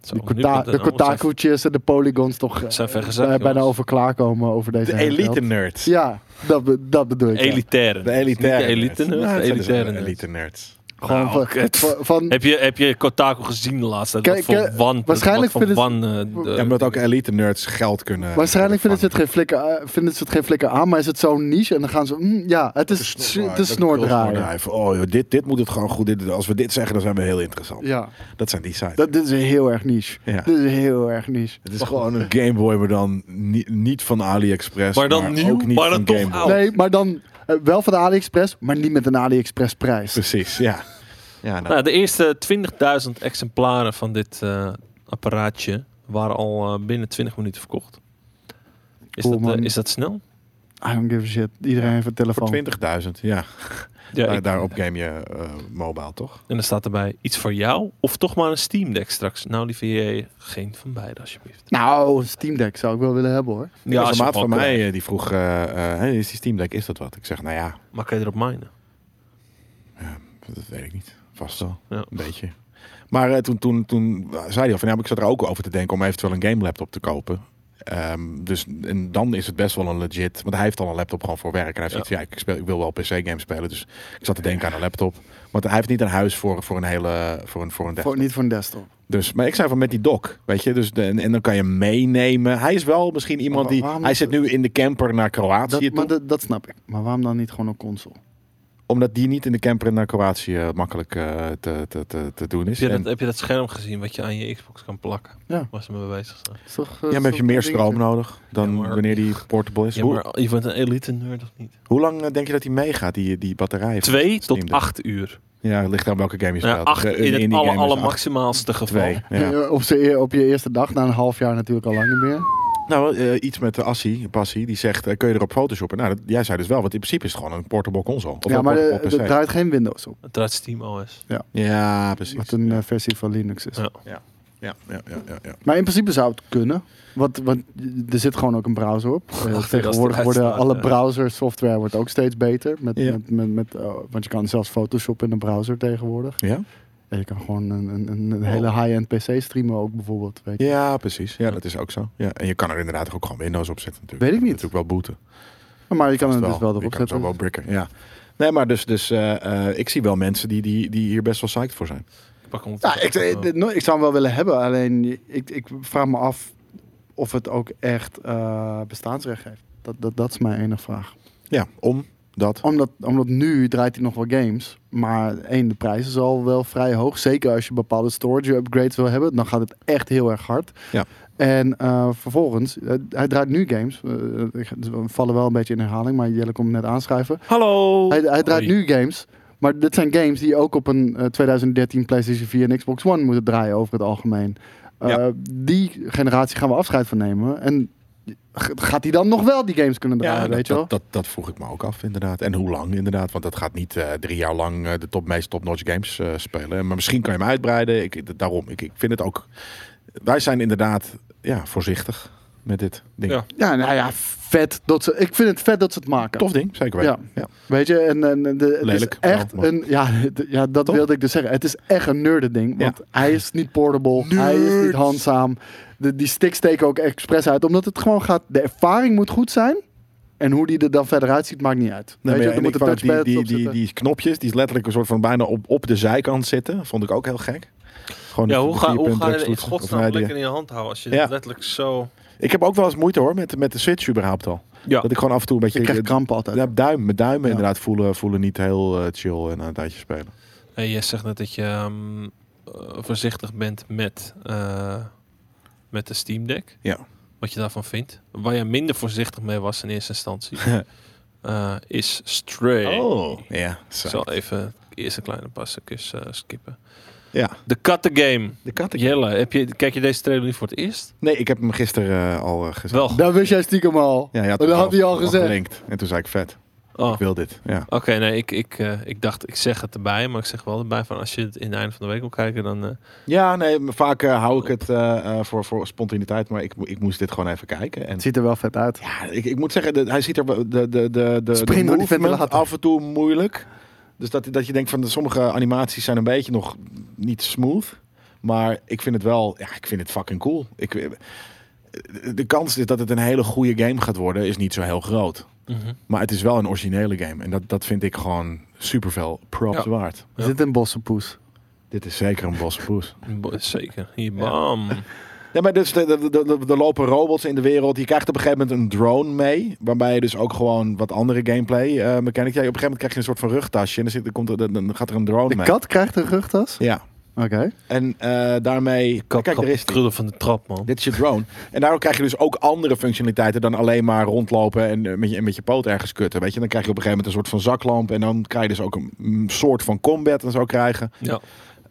Zo,
kota- de
dan.
Kotaku'tjes en de Polygons toch eh,
Zijn vergezeld,
bij- bijna
jongens.
over klaarkomen over deze
De
hele
elite
veld.
nerds.
Ja, dat, dat bedoel ik. ja.
Elitaire.
De elitaire
de elite
nerds. Ja,
nerds.
elite nerds.
Gewoon
Nou,
van,
kut.
van, van-
Heb je, heb je Kotaku gezien de laatste tijd?
Kijk,
voor
eh,
wan,
waarschijnlijk
wat voor
vinden
wan, eh, de-
Ja, omdat ook elite nerds geld kunnen.
waarschijnlijk vinden ze, het geen flikker, vinden ze het geen flikker aan, maar is het zo'n niche en dan gaan ze... mm, ja, het is,
vangen.
het is
Dat
snoordraaien.
Oh, joh, dit, dit moet het gewoon goed. Dit, als we dit zeggen, dan zijn we heel interessant.
Ja,
Dat zijn die sites.
dat, dit is heel erg niche.
Ja.
Dit is heel erg niche.
Het is gewoon een Game Boy, maar dan niet, niet van AliExpress.
Maar dan nieuw,
ook niet
maar dan
van
toch
Game Boy.
oud.
Nee, maar dan eh, wel van de AliExpress, maar niet met een AliExpress prijs.
Precies, ja. Ja nou,
Nou, de eerste 20.000 exemplaren van dit eh, apparaatje waren al eh, binnen 20 minuten verkocht. Is,
Cool,
dat, eh, is dat snel?
I don't give a shit. Iedereen heeft een telefoon.
voor 20.000, ja. [laughs]
Ja,
Daar-
ik-
daarop game je eh mobile, toch?
En dan staat erbij iets voor jou of toch maar een Steam Deck straks. Nou, lieve je geen van beide alsjeblieft.
Nou, een Steam Deck zou ik wel willen hebben hoor.
Ja,
als
een maat van mij die vroeg, hey, is die Steam Deck, is dat wat? Ik zeg, nou ja,
Maar kan je erop minen?
dat weet ik niet. Vast wel,
Ja.
een beetje. Maar eh, toen, toen, toen zei hij al van, ja, ik zat er ook over te denken om eventueel een game laptop te kopen. Ehm, dus en dan is het best wel een legit, want hij heeft al een laptop gewoon voor werk. En hij heeft van, ja, ik, speel, ik wil wel PC-games spelen, dus ik zat te denken aan een laptop. Want hij heeft niet een huis voor, voor een hele, voor een, voor een
Voor, niet voor een desktop.
Dus, maar ik zei van met die dock, weet je, dus de, en, en dan kan je meenemen. Hij is wel misschien iemand die, hij zit nu in de camper naar Kroatië,
Dat, maar dat snap ik. Maar waarom dan niet gewoon een console?
Omdat die niet in de camper naar Kroatië eh, makkelijk eh, te, te, te, te doen is.
Heb je,
En-
dat, heb je dat scherm gezien wat je aan je Xbox kan plakken?
Ja.
Ze mee bezig
toch, eh,
ja, maar heb je meer stroom
dingetje?
nodig dan
Ja, maar-
wanneer die portable is?
Ja,
hoe,
maar je bent een elite nerd of niet?
hoe lang denk je dat hij meegaat, die, die batterij?
Twee tot acht uur.
Ja, het ligt aan welke game je
Ja,
speelt.
acht in
een
het alle, alle maximaalste geval.
Twee, ja.
Op, eer- op je eerste dag, na een half jaar natuurlijk al lang niet meer.
Nou, eh, iets met de Assie, Passie, die zegt, eh, kun je erop photoshoppen? Nou, dat, jij zei dus wel, want in principe is het gewoon een portable console. Of
ja, maar er er draait geen Windows op.
Het draait Steam OS.
Ja, precies.
Wat een eh, versie van Linux is.
Ja.
Ja, ja, ja, ja, ja.
Maar in principe zou het kunnen. Want, want er zit gewoon ook een browser op.
Die
tegenwoordig worden alle
ja.
browser software wordt ook steeds beter. Met,
Ja.
met, met, met, eh, want je kan zelfs Photoshop in een browser tegenwoordig.
Ja?
En je kan gewoon een, een, een, een hele high-end PC streamen ook bijvoorbeeld. Weet je.
Ja, precies. Ja, dat is ook zo. Ja, en je kan er inderdaad ook gewoon Windows op zetten natuurlijk.
Weet ik niet.
Natuurlijk wel booten.
Maar je kan het dus wel
Je
erop
kan het
zetten.
zo wel bricken, ja. Nee, maar dus, dus eh, eh, ik zie wel mensen die, die, die hier best wel psyched voor zijn.
Ik pak
Ja, ik, ik, ik zou hem wel willen hebben. Alleen ik, ik vraag me af of het ook echt eh, bestaansrecht heeft. Dat, dat, dat is mijn enige vraag.
Ja, om dat.
Omdat, omdat nu draait hij nog wel games. Maar één, de prijs is al wel vrij hoog. Zeker als je bepaalde storage upgrades wil hebben. Dan gaat het echt heel erg hard.
Ja.
En eh, vervolgens, eh, hij draait nu games. Eh, ik- we vallen wel een beetje in herhaling. Maar Jelle komt net aanschuiven.
Hallo!
Hij, hij draait
Hoi.
nu games. Maar dit zijn games die ook op een eh, 2013 PlayStation 4 en Xbox One moeten draaien over het algemeen. Eh,
Ja.
Die generatie gaan we afscheid van nemen. En gaat hij dan nog wel die games kunnen draaien,
dat,
weet je wel?
dat, dat, dat vroeg ik me ook af, inderdaad. En hoe lang, inderdaad. Want dat gaat niet eh, drie jaar lang eh, de top, meest top-notch games eh, spelen. Maar misschien kan je hem uitbreiden. Ik, daarom, ik, ik vind het ook... Wij zijn inderdaad ja, voorzichtig met dit ding.
Ja.
Ja, nou ja, vet. Dat ze, ik vind het vet dat ze het maken.
Tof ding, zeker weten. Ja.
Weet je, en, en de, het
Lelijk,
is echt een... Ja, ja dat wilde ik dus zeggen. Het is echt een nerde ding. Want hij is niet portable. Hij is niet handzaam. De, die sticks steken ook expres uit. Omdat het gewoon gaat... De ervaring moet goed zijn. En hoe die er dan verder uitziet, maakt niet uit.
Nee,
Weet
maar
je,
ja,
moet touchpad
die, die, die, knopjes, die is letterlijk een soort van bijna op, op de zijkant zitten. Vond ik ook heel gek. Gewoon
Ja,
de-
hoe
de
ga, hoe ga je in godsnaam lekker in je hand houden als je
Ja.
het letterlijk zo...
Ik heb ook wel eens moeite hoor, met, met de Switch überhaupt al.
Ja.
Dat ik gewoon af en toe een beetje...
Je krijgt krampen altijd.
Ja, duim, mijn duimen
Ja.
inderdaad voelen, voelen niet heel eh, chill en een tijdje spelen.
Hey, jij zegt net dat je ehm, eh, voorzichtig bent met, eh, met de Steam Deck.
Ja.
Wat je daarvan vindt. Waar je minder voorzichtig mee was in eerste instantie. [laughs] eh, is Stray.
Oh. Ja,
Ik
zo.
zal even eerst een kleine eh, skippen.
Ja,
De Cut the Game.
de kat.
Jelle, heb je, kijk je deze trailer nu voor het eerst?
Nee, ik heb hem gisteren eh, al eh, gezien.
Wel.
Dat wist jij stiekem al.
Ja, had
dat had hij al gezegd.
gelinkt. En toen zei ik vet.
Oh.
Ik wil dit. Ja.
Oké, nee, ik, ik, eh, ik dacht, ik zeg het erbij, maar ik zeg wel erbij van als je het in het einde van de week wil kijken, dan... eh,
Ja, nee, vaak eh, hou ik het eh, eh, voor, voor spontaniteit, maar ik, ik moest dit gewoon even kijken. En
Het ziet er wel vet uit.
ja, ik, ik moet zeggen, de, hij ziet er wel- de, de, de, de,
Spring
de movement af en toe moeilijk. Dus dat, dat je denkt van de, sommige animaties zijn een beetje nog niet smooth. Maar ik vind het wel, ja, ik vind het fucking cool. Ik, de kans is dat het een hele goede game gaat worden, is niet zo heel groot.
mhm.
Maar het is wel een originele game. En dat, dat vind ik gewoon super veel props
Ja.
waard.
Er zit een bossenpoes.
Dit is zeker een bosse poes.
Bo- Zeker. Hier, bam.
Ja, [laughs] maar dus er de, de, de, de lopen robots in de wereld. Je krijgt op een gegeven moment een drone mee. Waarbij je dus ook gewoon wat andere gameplay eh mechanics... Ja, op een gegeven moment krijg je een soort van rugtasje. En dan, zit, dan, komt er, dan- gaat er een drone
De
mee.
kat krijgt een rugtas?
Ja.
Oké.
En eh, daarmee...
Kat,
kijk, er is
krullen van de trap, man.
Dit is je drone. En daardoor krijg je dus ook andere functionaliteiten dan alleen maar rondlopen en eh, met je, met je poot ergens kutten. Weet je, dan krijg je op een gegeven moment een soort van zaklamp. En dan krijg je dus ook een mm, soort van combat en zo krijgen.
Ja.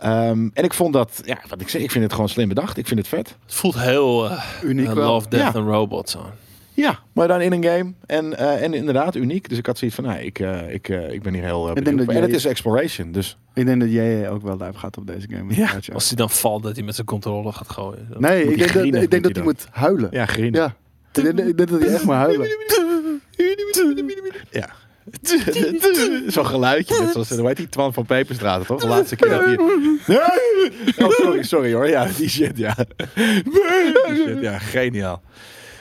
Ehm, en ik vond dat, ja, wat ik zeg, ik vind het gewoon slim bedacht. Ik vind het vet.
Het voelt heel eh,
Uniek wel.
Love, Death
Ja.
and Robots aan.
Ja, maar dan in een game. En, eh, en inderdaad uniek. Dus ik had zoiets van, nee, ik, eh, ik, eh, ik ben hier heel uh,
denk dat
En het is exploration, dus...
Ik denk dat jij ook wel live gaat op deze game.
Ja.
Als hij dan valt, dat hij met zijn controle gaat gooien.
Nee, ik denk, dat,
grienen,
ik denk dat
hij
moet huilen.
Ja, green.
Ja. Ik denk, ik denk dat hij echt moet huilen. [laughs] [laughs]
Ja. Zo'n geluidje, net zoals, hoe heet die, Twan van Peperstraat, toch? De laatste keer dat hij... Oh, sorry, sorry hoor. Ja, die shit, ja. Die shit, ja, geniaal.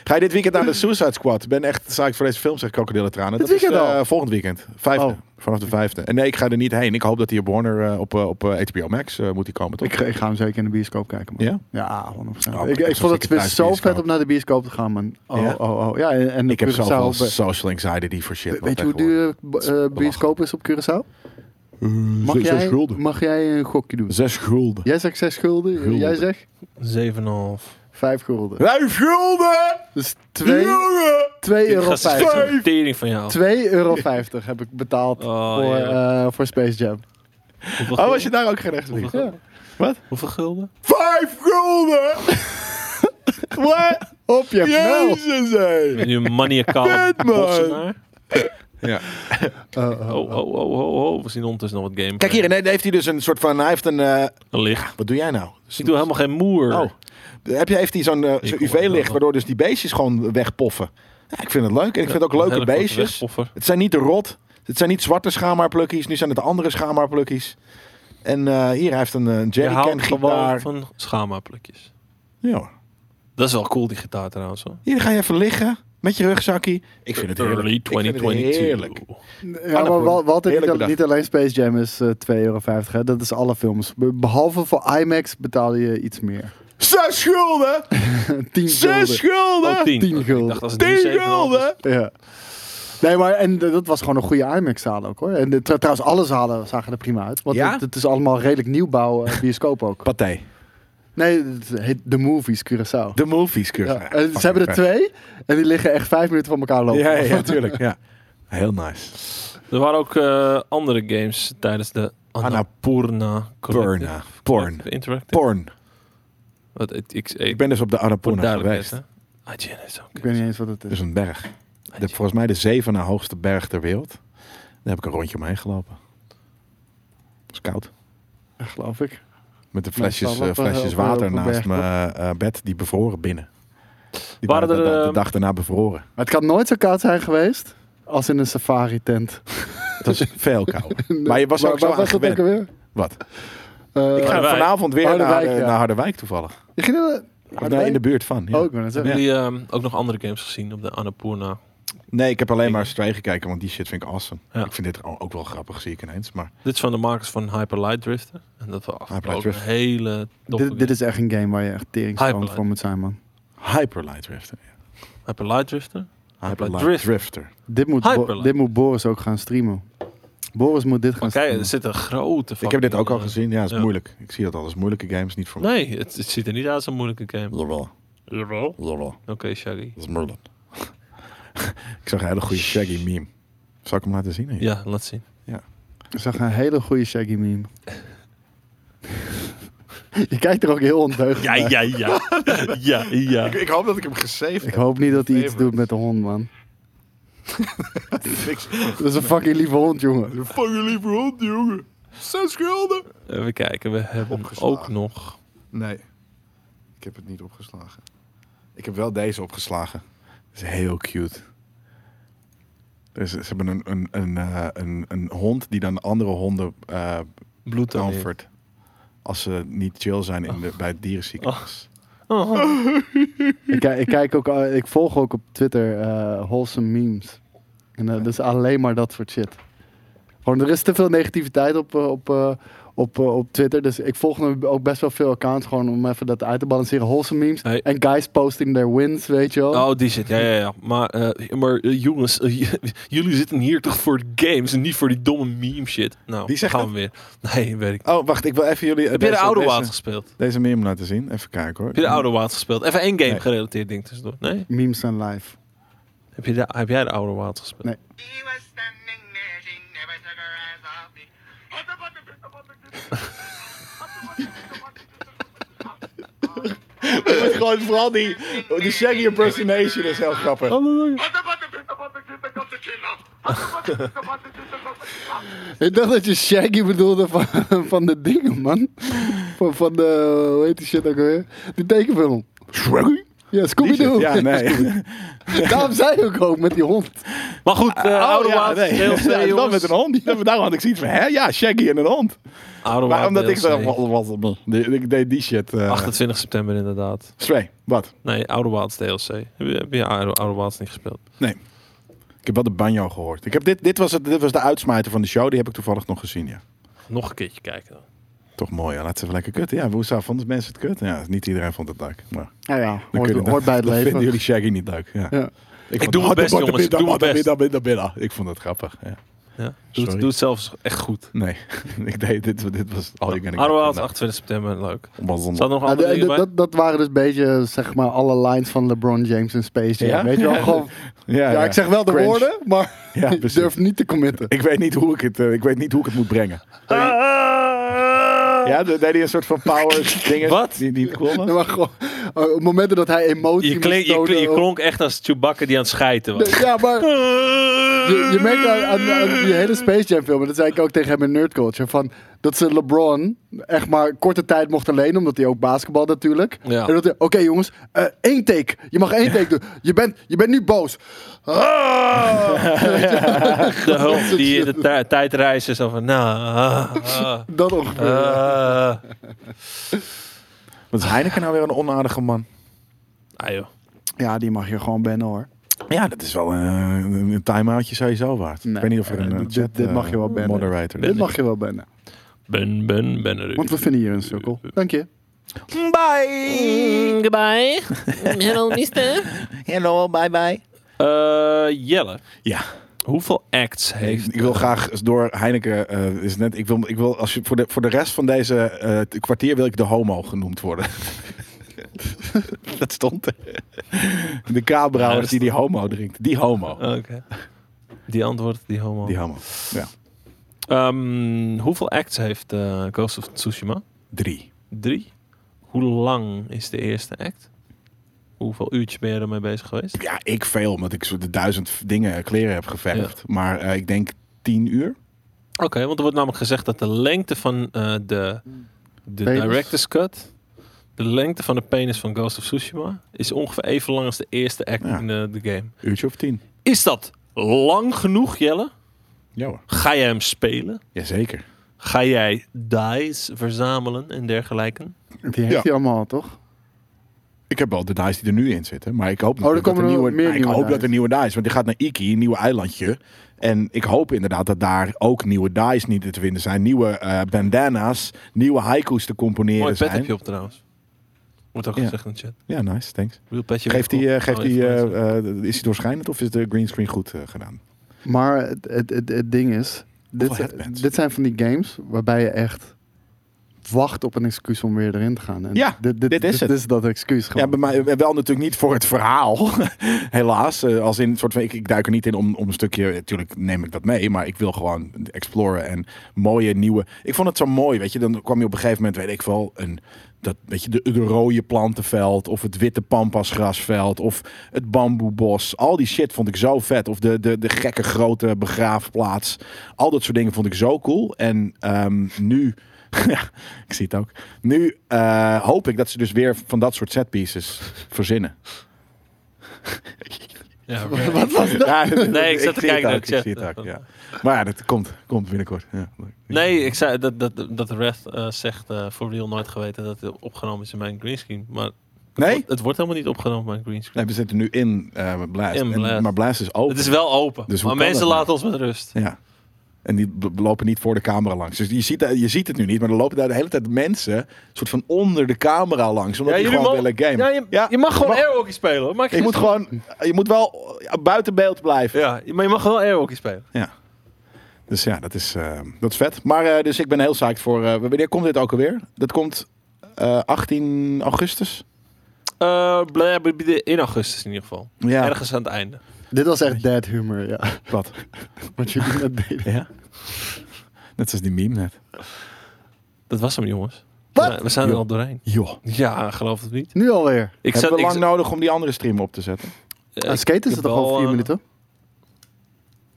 Ga je dit weekend naar de Suicide Squad? Ben echt, sta ik voor deze film, zeg krokodillen tranen.
Dit
Dat is
weekend
eh, volgend weekend. Vijfde.
Oh.
Vanaf de vijfde. En nee, ik ga er niet heen. Ik hoop dat hij op Warner, eh, op, eh, op eh, HBO Max eh, moet hij komen, toch?
Ik, ga- ik ga hem zeker in de bioscoop kijken, man.
Ja?
Ja, 100%.
Oh,
ik,
ik
vond het zo vet om naar de bioscoop te gaan, man. Oh,
Ja?
oh, oh. Ja, en, en
ik heb zoveel
eh,
social anxiety voor shit.
Weet je hoe duur bioscoop is op Curaçao? Mag
zes
jij,
gulden.
mag jij een gokje doen?
Zes gulden.
Jij zegt 6 gulden,
Gulden.
jij zegt
7,5.
5 gulden.
Vijf gulden!
Dus 2
Jongen!
2
Ik
euro
ga
50.
een tering van jou.
2,50 euro heb ik betaald
Oh,
voor,
ja.
eh, voor Space Jam.
Hoeveel
Oh, was je daar ook geen recht
Hoeveel
op?
gulden?
Wat?
Hoeveel gulden?
Vijf gulden! [laughs] Wat?
Op je!
Jezus, hé!
Ben je een maniacale bossenaar?
Ja.
Oh, oh,
Oh, oh, oh, oh, oh. We zien ondertussen nog wat game.
Kijk hier, en heeft hij dus een soort van... Hij heeft een... eh,
Een licht.
wat doe jij nou?
Ik doe helemaal geen moer.
Oh. Heb je, heeft hij zo'n eh, UV-licht waardoor dus die beestjes gewoon wegpoffen? Ja, ik vind het leuk. En ik vind het ook leuke beestjes. Het zijn niet de rot. Het zijn niet zwarte schaamhaarplukkies. Nu zijn het andere schaamhaarplukkies. En eh, hier hij heeft een, een
Je
jerrycan gitaar.
van schama-plukjes.
Ja.
Dat is wel cool, die gitaar trouwens. Hoor.
Hier ga je even liggen met je rugzakkie. Ik vind het heerlijk.
Early
het
2022.
heerlijk.
Ja, maar Walter,
Heerlijk
niet, niet alleen Space Jam is eh 2,50 euro. Hè? Dat is alle films. Be- Behalve voor IMAX betaal je iets meer.
Zes gulden! [laughs]
10
Zes
gulden.
gulden!
Oh, 10.
tien
Ik
gulden.
dacht als het
Tien
nu 7,5 is.
gulden!
Ja. Nee, maar en dat was gewoon een goede IMAX-zaal ook hoor. En de, tr- trouwens, alle zalen zagen er prima uit. Want
Ja?
het, het is allemaal redelijk nieuwbouw eh, bioscoop ook. [laughs]
Pathé.
Nee, het heet The Movies Curaçao.
De movies, Kurt.
Ja. En ze hebben er twee en die liggen echt vijf minuten van elkaar lopen.
Ja, ja, ja, tuurlijk. Ja. Heel nice.
Er waren ook eh, andere games tijdens de Annapurna Collective.
Porna. Porn.
Interactive.
Porn.
Wat, ik, ik,
Ik ben dus op de
duidelijkheid,
geweest.
is ook.
Ik weet niet eens wat het
Dat
is.
is een berg. De, volgens mij de zeven na hoogste berg ter wereld. Daar heb ik een rondje omheen gelopen. Het is koud.
Ja, geloof ik.
Met de
het
flesjes, eh,
op-
flesjes
op-
water
op
naast
berg,
mijn eh, bed. Die bevroren binnen. Die
Waren
waren,
er,
de, de dag daarna bevroren.
Maar het kan nooit zo koud zijn geweest als in een safari-tent.
Het was veel kouder. [laughs] Maar je was er ook zo
Waar
aan
was dat
gewend. Wat?
Eh,
Ik ga
Harderwijk.
vanavond weer naar,
Harderwijk, ja.
naar Harderwijk toevallig.
je ging er-
nee, in de buurt van. ja.
Oh, ik ben het
Hebben jullie ehm, ook nog andere games gezien op de Annapurna?
Nee, ik heb alleen maar Stray gekeken, want die shit vind ik awesome.
Ja.
Ik vind dit ook wel grappig, zie ik ineens. Maar
Dit is van de makers van Hyper Light Drifter. En dat was
Hyper Light
ook een
Drifter.
hele
Dit, dit is echt een game waar je echt
Hyperlight.
voor moet zijn, man.
Hyper Light Drifter.
game. Hyper Light Drifter?
Hyper
Light Drifter.
Dit moet, dit moet Boris ook gaan streamen. Boris moet dit gaan
Maar kijk,
streamen.
er zit een grote
Ik heb dit ook al gezien. Ja, het is
ja.
moeilijk. Ik zie dat al als moeilijke games niet voor
eh,
mij.
Nee, het, het ziet er niet uit als een moeilijke game.
Jawel.
Jawel.
Jawel.
Oké, Shaggy.
Dat is Merlin. [laughs] ik zag een hele goede Shaggy meme. Zal ik hem laten zien?
Ja, laat zien.
Ik zag een hele goede Shaggy meme. [laughs] je kijkt er ook heel ondeugend
Ja, ja, ja. [laughs] ja, ja.
Ik, ik hoop dat ik hem gesaved
Ik hoop niet dat hij iets doet met de hond, man. Dat is een fucking lieve hond, jongen.
Een fucking lieve hond, jongen. Zes gulden.
Even kijken, we hebben
Opgeslagen.
ook nog...
Nee. Ik heb het niet opgeslagen. Ik heb wel deze opgeslagen. Dat is heel cute. Dus ze hebben een, een, een, eh, een, een hond die dan andere honden eh
Bloed.
Als ze niet chill zijn in de, bij het dierenziekenhuis.
Oh.
Ik, kijk- ik, kijk ook, al- ik volg ook op Twitter eh wholesome memes. En eh, dat is alleen maar dat soort shit. Gewoon, er is te veel negativiteit op, eh, op, eh, op, eh, op Twitter. Dus ik volg nu ook best wel veel accounts gewoon om even dat uit te balanceren. Wholesome memes.
Hey.
En guys posting their wins, weet je wel.
Oh, die zit. Ja, ja, ja. Maar, eh, maar jongens, [laughs] jullie zitten hier toch voor de games en niet voor die domme meme shit. Nou,
zegt
gaan we weer. [laughs] Nee, weet ik.
Oh, wacht. Ik wil even jullie...
Heb je de
deze-
Oude Waard gespeeld?
Deze meme laten zien. Even kijken hoor.
Heb je de Oude Waard gespeeld? Even één game
Nee.
gerelateerd ding tussendoor. Nee?
Memes zijn live.
Heb, je de, heb jij de Oude Waard gespeeld?
Nee.
Me.
gewoon vooral die, die Shaggy impersonation is heel grappig. [laughs]
Ik dacht dat je Shaggy bedoelde van, van de dingen, man. Van, van de, hoe heet die shit ook weer? Die tekenfilm.
Shaggy?
Ja, Scooby-Doo.
Ja, nee. [laughs]
Daarom zei ik ook met die hond.
Maar goed, uh,
Oh, ja, nee.
DLC,
Ja, wel
jongens.
met een hond. Ja, Daarom had ik zoiets van, hè? Ja, Shaggy en een hond.
Ouderwets
Maar omdat ik
DLC.
zo was, was ik deed die shit. eh
28 september inderdaad.
Stray, wat?
Nee, Outer Wilds DLC. Heb je, heb je Outer, Outer Wilds niet gespeeld?
Nee. Ik heb wel de banjo gehoord. Ik heb dit, dit, was het, dit was de uitsmijter van de show. Die heb ik toevallig nog gezien, ja.
Nog een keertje kijken dan.
Toch mooi, ja. Laat ze even lekker kut. Ja, hoe zou vonden mensen het kut? Ja, niet iedereen vond het leuk. Maar
Nou ja,
dan
hoort, bij het leven.
vinden jullie Shaggy niet leuk. Ja.
Ja.
vond-
doe mijn best, jongens. Ik doe mijn best.
Ik vond het grappig. Ja.
Ja. Doe, het, doe het zelfs echt goed.
Nee, ik deed dit, dit was al ik
Wilds, 28 september, leuk. Er nog
Ja, de- de- dat, dat waren dus een beetje, zeg maar, alle lines van LeBron James in Space Jam.
Ja?
Weet je wel, gewoon...
Ja,
Ja, ik zeg wel de
Cringe.
woorden, maar
Ja,
ik durf niet te committen.
Ik weet niet hoe ik het, eh, ik weet niet hoe ik het moet brengen. Ja, de- deed hij een soort van power [laughs] dingen
Wat?
die niet cool was?
Ja, maar gewoon, eh, op momenten dat hij emotie
Je,
moest
klink, je,
tonen
klink- je
op-
klonk echt als Chewbacca die aan het schijten was.
Ja, maar [laughs] je, je merkt aan, aan, aan die hele Space Jam film, en dat zei ik ook tegen hem in Nerd Culture, van dat ze LeBron echt maar korte tijd mochten lenen, omdat hij ook basketbal natuurlijk.
Ja.
En dat hij, oké jongens, eh, één take. Je mag één take doen. Je bent, je bent nu boos. Ah! [laughs] [laughs]
De hulp die de tij- tijdreizen zo van, nou, ah, ah,
Dat ongeveer.
Wat is Heineken nou weer een onaardige man?
Ah, joh.
ja, die mag je gewoon bannen hoor.
Ja, dat is wel eh, een, een time-outje sowieso waard.
Nee,
ik weet niet of er een
dit-
chat,
dit mag je wel bannen.
moderator
Dit
is.
mag je wel bannen.
Ben, ben, ben er.
Want we vinden hier een sukkel. Dank je.
Bye!
Goodbye. Hello, mister.
Hello, bye bye.
Eh, Jelle,
Ja,
hoeveel acts heeft...
ik wil graag door Heineken. eh, is net, ik wil, ik wil als je voor de, voor de rest van deze eh, kwartier wil ik de homo genoemd worden. [laughs] dat stond er. De K-brouwer
Ja,
die die homo drinkt. Die homo.
Oké. Die antwoord, die homo.
Die homo. Ja.
Ehm, hoeveel acts heeft eh, Ghost of Tsushima?
Drie.
Drie. Hoe lang is de eerste act? Hoeveel uurtjes ben je ermee bezig geweest?
Ja, ik veel, omdat ik zo de duizend dingen, kleren heb geverfd. Maar eh, ik denk tien uur.
Oké, want er wordt namelijk gezegd dat de lengte van eh, de, de
Penis.
director's cut, de lengte van de penis van Ghost of Tsushima, is ongeveer even lang als de eerste act
Ja.
in de, de game.
Uurtje of tien.
Is dat lang genoeg, Jelle?
Ja hoor.
Ga jij hem spelen?
Jazeker.
Ga jij dice verzamelen en dergelijke?
Die heeft
Ja.
hij allemaal, toch?
Ik heb wel de dice die er nu in zitten. Maar ik hoop
Oh, er
dat
komen
er nieuwe,
meer
ik
nieuwe
hoop
dice.
dat er nieuwe dice. Want die gaat naar Iki, een nieuw eilandje. En ik hoop inderdaad dat daar ook nieuwe dice niet te vinden zijn. Nieuwe eh, bandana's, nieuwe haiku's te componeren
Mooi pet
zijn.
heb je op trouwens. Wordt ook
Ja.
gezegd in de chat.
Ja, nice, thanks.
Real petje
Geeft die, eh, geeft
Oh,
die, eh, eh, is hij doorschijnend of is de greenscreen goed eh, gedaan?
Maar het, het, het, het ding is, dit, dit zijn van die games waarbij je echt wacht op een excuus om weer erin te gaan. En
Ja,
dit, dit,
dit is
dit
het.
is dat excuus
Ja,
gewoon.
mij eh, wel natuurlijk niet voor het verhaal, [laughs] helaas. Eh, als in een soort van, ik, ik duik er niet in om, om een stukje, natuurlijk neem ik dat mee, maar ik wil gewoon exploren en mooie nieuwe. Ik vond het zo mooi, weet je. Dan kwam je op een gegeven moment, weet ik wel, een dat weet je de, de rode plantenveld of het witte pampasgrasveld of het bamboebos. Al die shit vond ik zo vet. Of de, de, de gekke grote begraafplaats. Al dat soort dingen vond ik zo cool. En ehm, nu, [laughs] ik zie het ook. Nu eh, hoop ik dat ze dus weer van dat soort setpieces verzinnen. [laughs]
Ja, [laughs]
Wat was dat?
Ja,
Nee, ik zat te kijken naar
ook, Ik zie het ook, ja. Maar ja, dat komt, komt binnenkort. Ja.
Nee, ik zei dat, dat, dat Red eh, zegt eh, voor real nooit geweten dat het opgenomen is in mijn greenscreen. Maar
Nee?
het wordt helemaal niet opgenomen in mijn greenscreen.
Nee, we zitten nu in eh Blast.
In
En- maar Blast is open.
Het is wel open.
Dus
maar mensen
dat
laten ons met rust.
Ja. En die lopen niet voor de camera langs. Dus je ziet, je ziet het nu niet, maar er lopen daar de hele tijd mensen soort van onder de camera langs. Omdat die gewoon willen gamen.
Ja, je, je mag gewoon airhockey spelen. Maak
je moet gewoon, je moet wel buiten beeld blijven.
Ja, maar je mag wel airhockey spelen.
Ja. Dus ja, dat is, eh, dat is vet. Maar eh, dus ik ben heel psyched voor. eh, wanneer komt dit ook alweer? Dat komt eh, 18 augustus.
Eh, in augustus in ieder geval.
Ja.
Ergens aan het einde.
Dit was echt dead humor, ja.
Wat?
Wat jullie net deden.
Ja. Net zoals die meme net.
Dat was hem, jongens.
Wat?
We zijn er al doorheen.
Joh.
Ja, geloof het niet.
Nu alweer.
Ik
Hebben we
ik
lang nodig om die andere stream op te zetten?
eh,
Uh, skate is
ik
het
heb
toch al vier
eh,
minuten?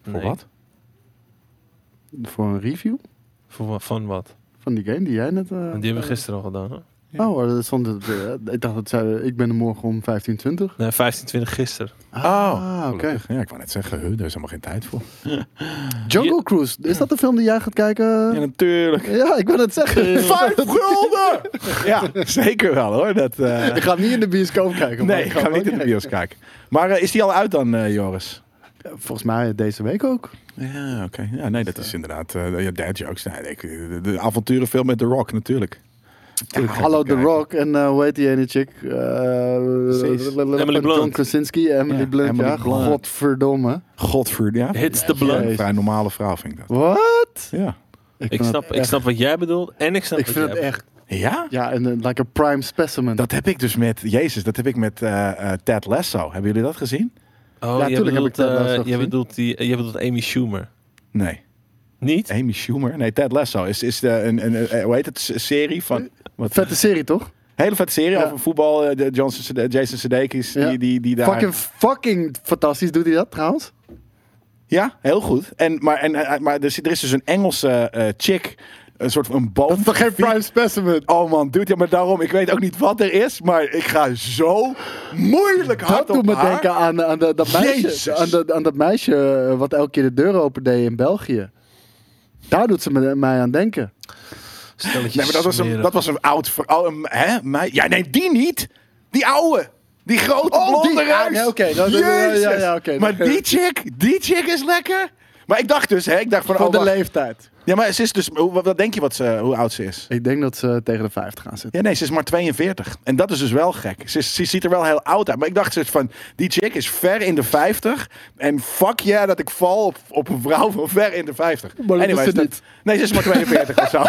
Voor wat?
Voor een review
Voor, van wat?
van die game die jij net... eh,
Die hebben we gisteren al gedaan. Hè?
Oh, dat stond het, ik dacht dat zei, ik ben er morgen om 15.20.
Nee, 15, 20 gisteren.
Ah, oké.
gelukkig. Ja, ik wou net zeggen, huh, daar is helemaal geen tijd voor. [laughs]
Jungle Cruise, is dat de film die jij gaat kijken?
Ja, natuurlijk.
Ja, ik wil het zeggen.
Vijf [laughs] gulden! ja, zeker wel hoor. Dat, eh,
Ik ga niet in de bioscoop kijken. maar
nee, ik ga niet in de
kijken.
bios kijken. Maar is die al uit dan, eh, Joris?
Volgens mij deze week ook.
Ja, oké. Ja, nee, dat is inderdaad... eh ja, dad jokes. Nee, de avonturenfilm met The Rock natuurlijk.
Ja, hallo The. Rock en eh, hoe heet die ene chick?
Precies.
Emily
John
Blunt.
Krasinski, Emily
Ja,
Blunt.
Emily
ja,
Blunt.
godverdomme.
Godver, ja.
Hits the blood.
Jezus.
Een vrij normale vrouw vind ik dat.
Wat?
Ja.
Ik snap, ik snap wat jij bedoelt en ik snap
Ik
wat
vind
jij
het echt,
Ja?
ja, en, like a prime specimen.
Dat heb ik dus met... Jezus, dat heb ik met eh, eh, Ted Lasso. Hebben jullie dat gezien?
Oh,
Ja,
jij
tuurlijk heb ik
eh,
zo
jij
gezien.
bedoelt, die, jij bedoelt Amy Schumer.
Nee.
Niet?
Amy Schumer? Nee, Ted Lasso is, is de, een, een, een- hoe heet het? Serie van... Wat,
Vette serie, toch?
hele vette serie
Ja.
over voetbal. eh, De Johnson, Sude- Jason Sudeikis,
Ja.
die, die, die daar...
Fucking, fucking fantastisch doet hij dat trouwens.
Ja, heel goed. En, maar en, eh, maar er, is- er is dus een Engelse eh, chick, een soort van een boom.
Dat is toch geen prime specimen?
Oh man, doet ja, maar daarom, ik weet ook niet wat er is, maar ik ga zo moeilijk hard
Dat doet
op
me
haar.
denken aan, aan, de, dat meisje,
Jezus.
aan, de, aan dat meisje eh, wat elke keer de deur opende in België. Daar doet ze me, mij aan denken.
Stelletje
Nee, maar dat was een, dat was een oud... Oh, een, hè? Mij, ja, nee, die niet. Die oude. Die grote
Oh,
blonde
die- ah,
reus.
nee, oké, dat- ja,
Jezus.
ja, ja, oké.
Maar die chick, die chick is lekker. Maar ik dacht dus, hè, ik dacht van...
Voor
oh,
de
wacht.
leeftijd.
Ja, maar ze is dus... Hoe, wat denk je wat ze, hoe oud ze is?
Ik denk dat ze tegen de 50 gaan zitten.
Ja, nee, ze is maar 42. En dat is dus wel gek. Ze, is- ze ziet er wel heel oud uit. Maar ik dacht dus van, die chick is ver in de 50. En fuck yeah dat ik val op, op een vrouw van ver in de 50.
Maar dat is ze
dat-
niet.
Nee, ze is maar 42 [laughs] of zo.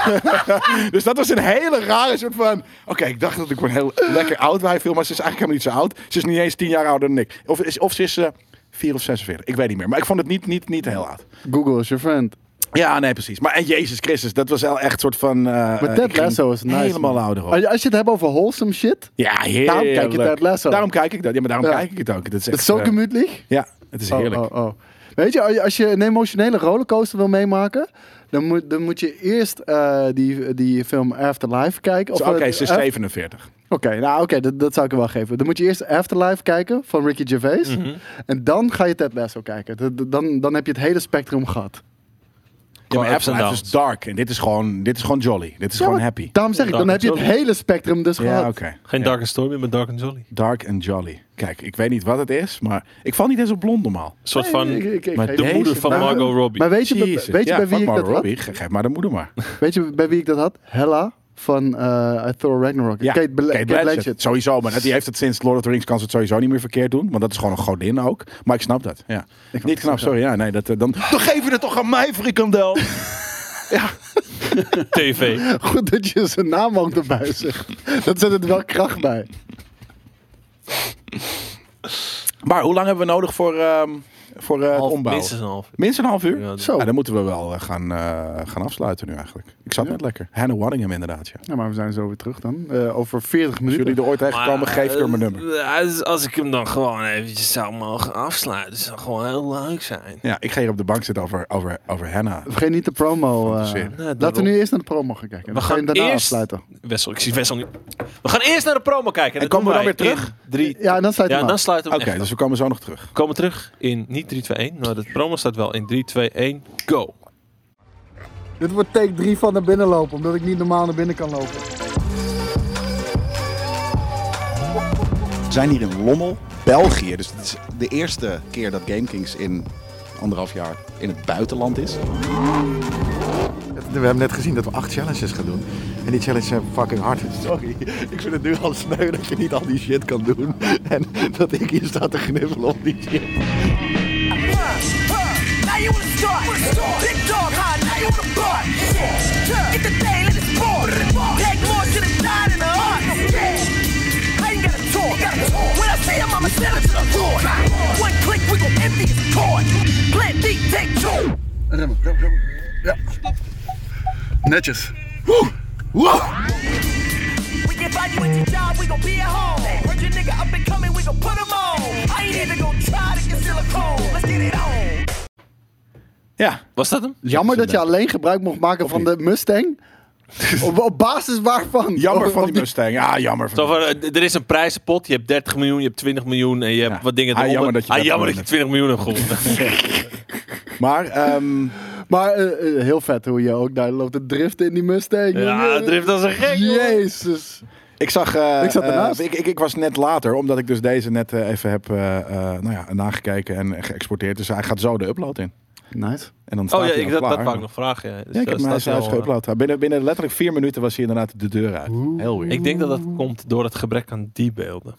[laughs] dus dat was een hele rare soort van... Oké, ik dacht dat ik een heel lekker oud wijf viel. Maar ze is eigenlijk helemaal niet zo oud. Ze is niet eens 10 jaar ouder dan ik. Of, is, of ze is eh 4 of 46. Ik weet niet meer. Maar ik vond het niet, niet, niet heel oud.
Google is your friend.
Ja, nee, precies. Maar en Jezus Christus, dat was wel echt een soort van... eh,
Maar Ted Lasso is nice.
Helemaal ouder op.
Als je, het hebt over wholesome shit.
Ja, heerlijk.
Daarom kijk je Ted Lasso.
Daarom kijk ik dat. Ja, maar daarom
Ja.
kijk ik het ook. Dat is,
Het is zo
eh,
gemütlich.
Ja, het is
Oh,
heerlijk.
oh, oh. Weet je, als je- een emotionele rollercoaster wil meemaken, dan moet, dan moet je eerst eh, die, die film Afterlife kijken.
Zo, Oké,
eh,
ze is
Af-
47.
Oké, nou oké, dat, dat zou ik wel geven. Dan moet je eerst Afterlife kijken van Ricky Gervais.
Mhm.
En dan ga je Ted Lasso kijken. Dan, dan heb je het hele spectrum gehad.
Ja, maar
ups en downs.
is dark. En dit is gewoon, dit is gewoon jolly. Dit is
Ja,
gewoon happy.
Daarom zeg ik, dan heb je het hele spectrum dus
Ja,
gehad.
oké.
Geen
Ja.
Dark and Stormy, maar Dark and Jolly.
Dark and jolly. Kijk, ik weet niet wat het is, maar ik val niet eens op blond normaal.
Een soort
Nee,
van
ik- ik- ik-
Maar
ik-
de
deze-
moeder van
nou,
Margot Robbie.
Maar weet je, weet je
ja,
bij wie ik dat
Margot
had?
Geef maar de moeder maar.
Weet je bij wie ik dat had? Hella van eh Thor Ragnarok.
Ja,
Kate, Bla-
Kate
Kate
Blanchett. Sowieso, maar die heeft het sinds Lord of the Rings kan ze het sowieso niet meer verkeerd doen. Want dat is gewoon een godin ook. Maar ik snap dat. Ja. Niet knap, sorry. Ja, nee, dat, eh, dan, dan geef je het toch aan mij, frikandel. [laughs] [laughs]
TV.
Goed dat je zijn naam ook erbij zegt. Dat zet het wel kracht bij.
Maar hoe lang hebben we nodig voor, ehm, voor eh, het ombouwen?
minstens een half.
Minstens een half uur?
Ja,
Zo.
Ja, dan moeten we wel eh, gaan, eh, gaan afsluiten nu eigenlijk. Ik zat
Ja.
net lekker. Hannah Waddingham inderdaad, ja.
Ja, maar we zijn zo weer terug dan. Eh, over 40
Als
minuten.
jullie er ooit tegen komen,
Maar,
geef door mijn
eh,
nummer.
eh, als- Als ik hem dan gewoon eventjes zou mogen afsluiten, zou gewoon heel leuk zijn.
Ja, ik ga hier op de bank zitten over, over, over Hannah.
Vergeet niet de promo. eh, laten we nu eerst naar de promo gaan kijken.
We
Dan gaan
gaan
we daarna
eerst-
afsluiten.
Wessel, ik zie Wessel niet. We gaan eerst naar de promo kijken.
En
dat
komen we dan weer terug?
in Drie,
Ja, en dan sluit
ja,
hem
dan sluiten we
Oké,
hem
dus we komen zo nog terug.
We komen terug in niet 3, 2, 1, maar de promo staat wel in 3, 2, 1, go.
Dit wordt take 3 van naar binnen lopen, omdat ik niet normaal naar binnen kan lopen.
We zijn hier in Lommel, België. Dus het is de eerste keer dat GameKings in anderhalf jaar in het buitenland is.
We hebben net gezien dat we acht challenges gaan doen. En die challenges zijn fucking hard. Sorry, ik vind het nu al sneu dat je niet al die shit kan doen. En dat ik hier sta te knuffelen op die shit.
Now you wanna start. Big dog high, now you wanna. Get the day, let it. Take more to the side the heart. I ain't gotta talk. When I see him, I'ma send him to the Lord. One click, we gon' empty his. Plant take two.
Remmen.
You at your job, we gon' be at home. Heard your nigga up and coming, we gon' put him on. I ain't even gon' try to get silicone. Let's get it on.
Ja,
Was dat hem?
Jammer dat je alleen gebruik mocht maken van de Mustang. [laughs] op, op basis waarvan?
jammer van [laughs] die Mustang. Ja, jammer. Van
Zo van, eh, er is een prijzenpot, je hebt 30 miljoen, je hebt 20 miljoen en je hebt
Ja.
wat dingen
Ah,
eronder.
jammer dat je
ah, jammer dat je
gewonnen
20 miljoen hebt gewonnen. [laughs]
Maar ehm,
Maar eh, eh, heel vet hoe je ook daar loopt te driften in die Mustang.
ja, drift als een gek.
Jezus.
Ik zag... eh,
Ik zat ernaast.
eh, ik, ik, ik was net later, omdat ik dus deze net eh, even heb eh, eh, nou ja, nagekeken en geëxporteerd. Dus hij gaat zo de upload in.
Nice.
En dan staat
Oh ja,
hij
ik, dat, dat
klaar.
wou ik nog vragen. Ja. Dus
Ja, ik
dat
heb hem geüpload. Binnen, binnen letterlijk vier minuten was hij inderdaad de deur uit. Heel weird.
Ik denk dat dat komt door het gebrek aan die beelden.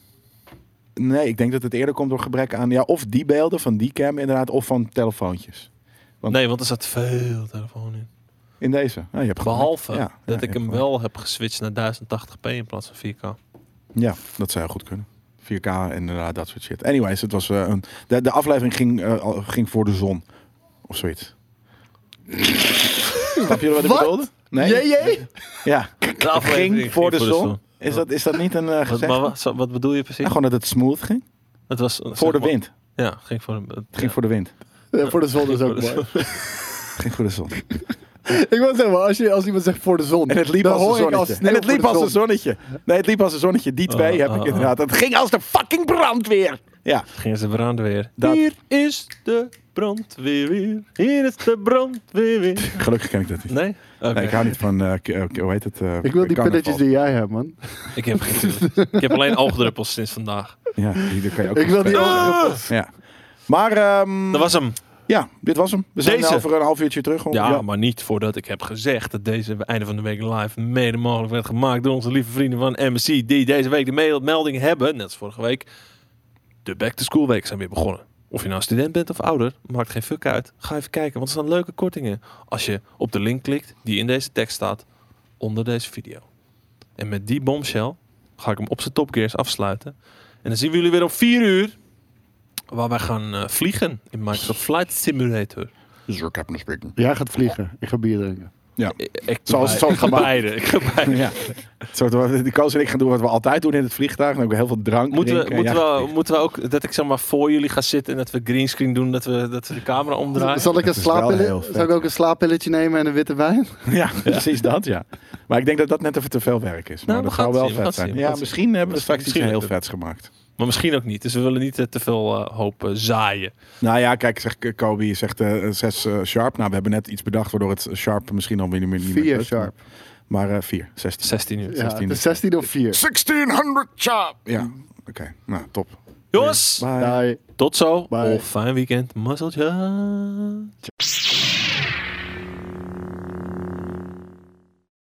Nee, ik denk dat het eerder komt door gebrek aan... Ja, of die beelden van die cam inderdaad, of van telefoontjes. Want-
Nee, want er zat veel telefoon in.
In deze. Ja, je hebt gelijk.
Behalve
Ja,
dat
ja,
ik hem wel heb geswitcht naar 1080p in plaats van 4K.
Ja, dat zou heel goed kunnen. 4K en inderdaad dat soort shit. Anyways, het was, eh, een, de, de aflevering ging, eh, ging voor de zon. Of zoiets. [laughs] Snap je wat ik
Wat?
bedoelde? Nee?
Jee, jee.
Ja,
De aflevering
ging voor de zon. Is dat, is dat niet een uh,
Wat,
gezegd?
maar wat, wat bedoel je precies?
Gewoon dat het smooth ging.
het was
Voor de wind.
Ja, ging voor de
Het ging voor de wind.
Ja, voor de zon is ook mooi.
Het ging voor de zon. [laughs]
Ik wil zeggen, als, je, als iemand zegt voor de zon.
En het liep als een zonnetje. en het liep
de
als een
zon.
zonnetje. Nee, het liep als een zonnetje. Die twee
Oh,
heb
oh,
ik
oh.
inderdaad. Het ging als de fucking brandweer. Ja,
Gingen ze brandweer.
Dat-
Hier is de brandweer weer. Hier is de brandweer weer. [laughs]
gelukkig ken ik dat niet.
Nee?
Ik hou niet van, eh, eh, hoe heet het? eh,
Ik wil die pilletjes die jij hebt, man.
Ik heb, geen- ik heb alleen [laughs] oogdruppels sinds vandaag.
Ja, die kan je ook
Ik wil die oogdruppels.
Ja. Maar ehm,
Dat was hem.
Ja, dit was hem. We zijn
Deze.
over een half uurtje terug.
Ja, maar niet voordat ik heb gezegd dat deze einde van de week live mede mogelijk werd gemaakt door onze lieve vrienden van MSC. Die deze week de melding hebben, net als vorige week. De Back to School week zijn weer begonnen. Of je nou student bent of ouder, maakt geen fuck uit. Ga even kijken, want er staan leuke kortingen. Als je op de link klikt die in deze tekst staat onder deze video. En met die bombshell ga ik hem op zijn topgears afsluiten. En dan zien we jullie weer om 4 uur. Waar wij gaan eh, vliegen in Microsoft Flight Simulator.
Sir Captain speaking.
Jij gaat vliegen. Ik ga bier drinken.
Ja.
Ik, ik,
Zoals-
ik,
zoals
ga
gemaakt.
beide. Ik ga beide.
ja. Koos en ik gaan doen wat we altijd doen in het vliegtuig. Dan ook heel veel drank
Moeten we,
drinken.
moeten,
Ja,
we, moeten we ook dat ik zeg maar voor jullie ga zitten en dat we greenscreen doen, dat we, dat we de camera omdraaien?
Zal ik, een slaappilletje, zal ik ook een slaappilletje nemen en een witte wijn? [laughs]
Ja, precies dat, ja. Maar ik denk dat dat net even te veel werk is. Maar
Nou, we
dat
gaan
zou wel
zien, we
vet zijn.
zien, we
Ja, misschien hebben we straks iets heel vets gemaakt.
Maar misschien ook niet. Dus we willen niet eh, te veel eh, hoop eh, zaaien.
Nou ja, kijk, zegt Kobe, zegt eh 6 sharp. Nou, we hebben net iets bedacht waardoor het sharp misschien al niet meer niet meer
Vier
lukt.
sharp.
Maar eh 4, 16.
16 uur.
Ja,
16.
het is 16 of 4.
1600 sharp! Ja, oké. Nou, top.
Jongens,
Bye.
Bye.
tot zo.
Bye.
Of fijn weekend. Mazzeltje.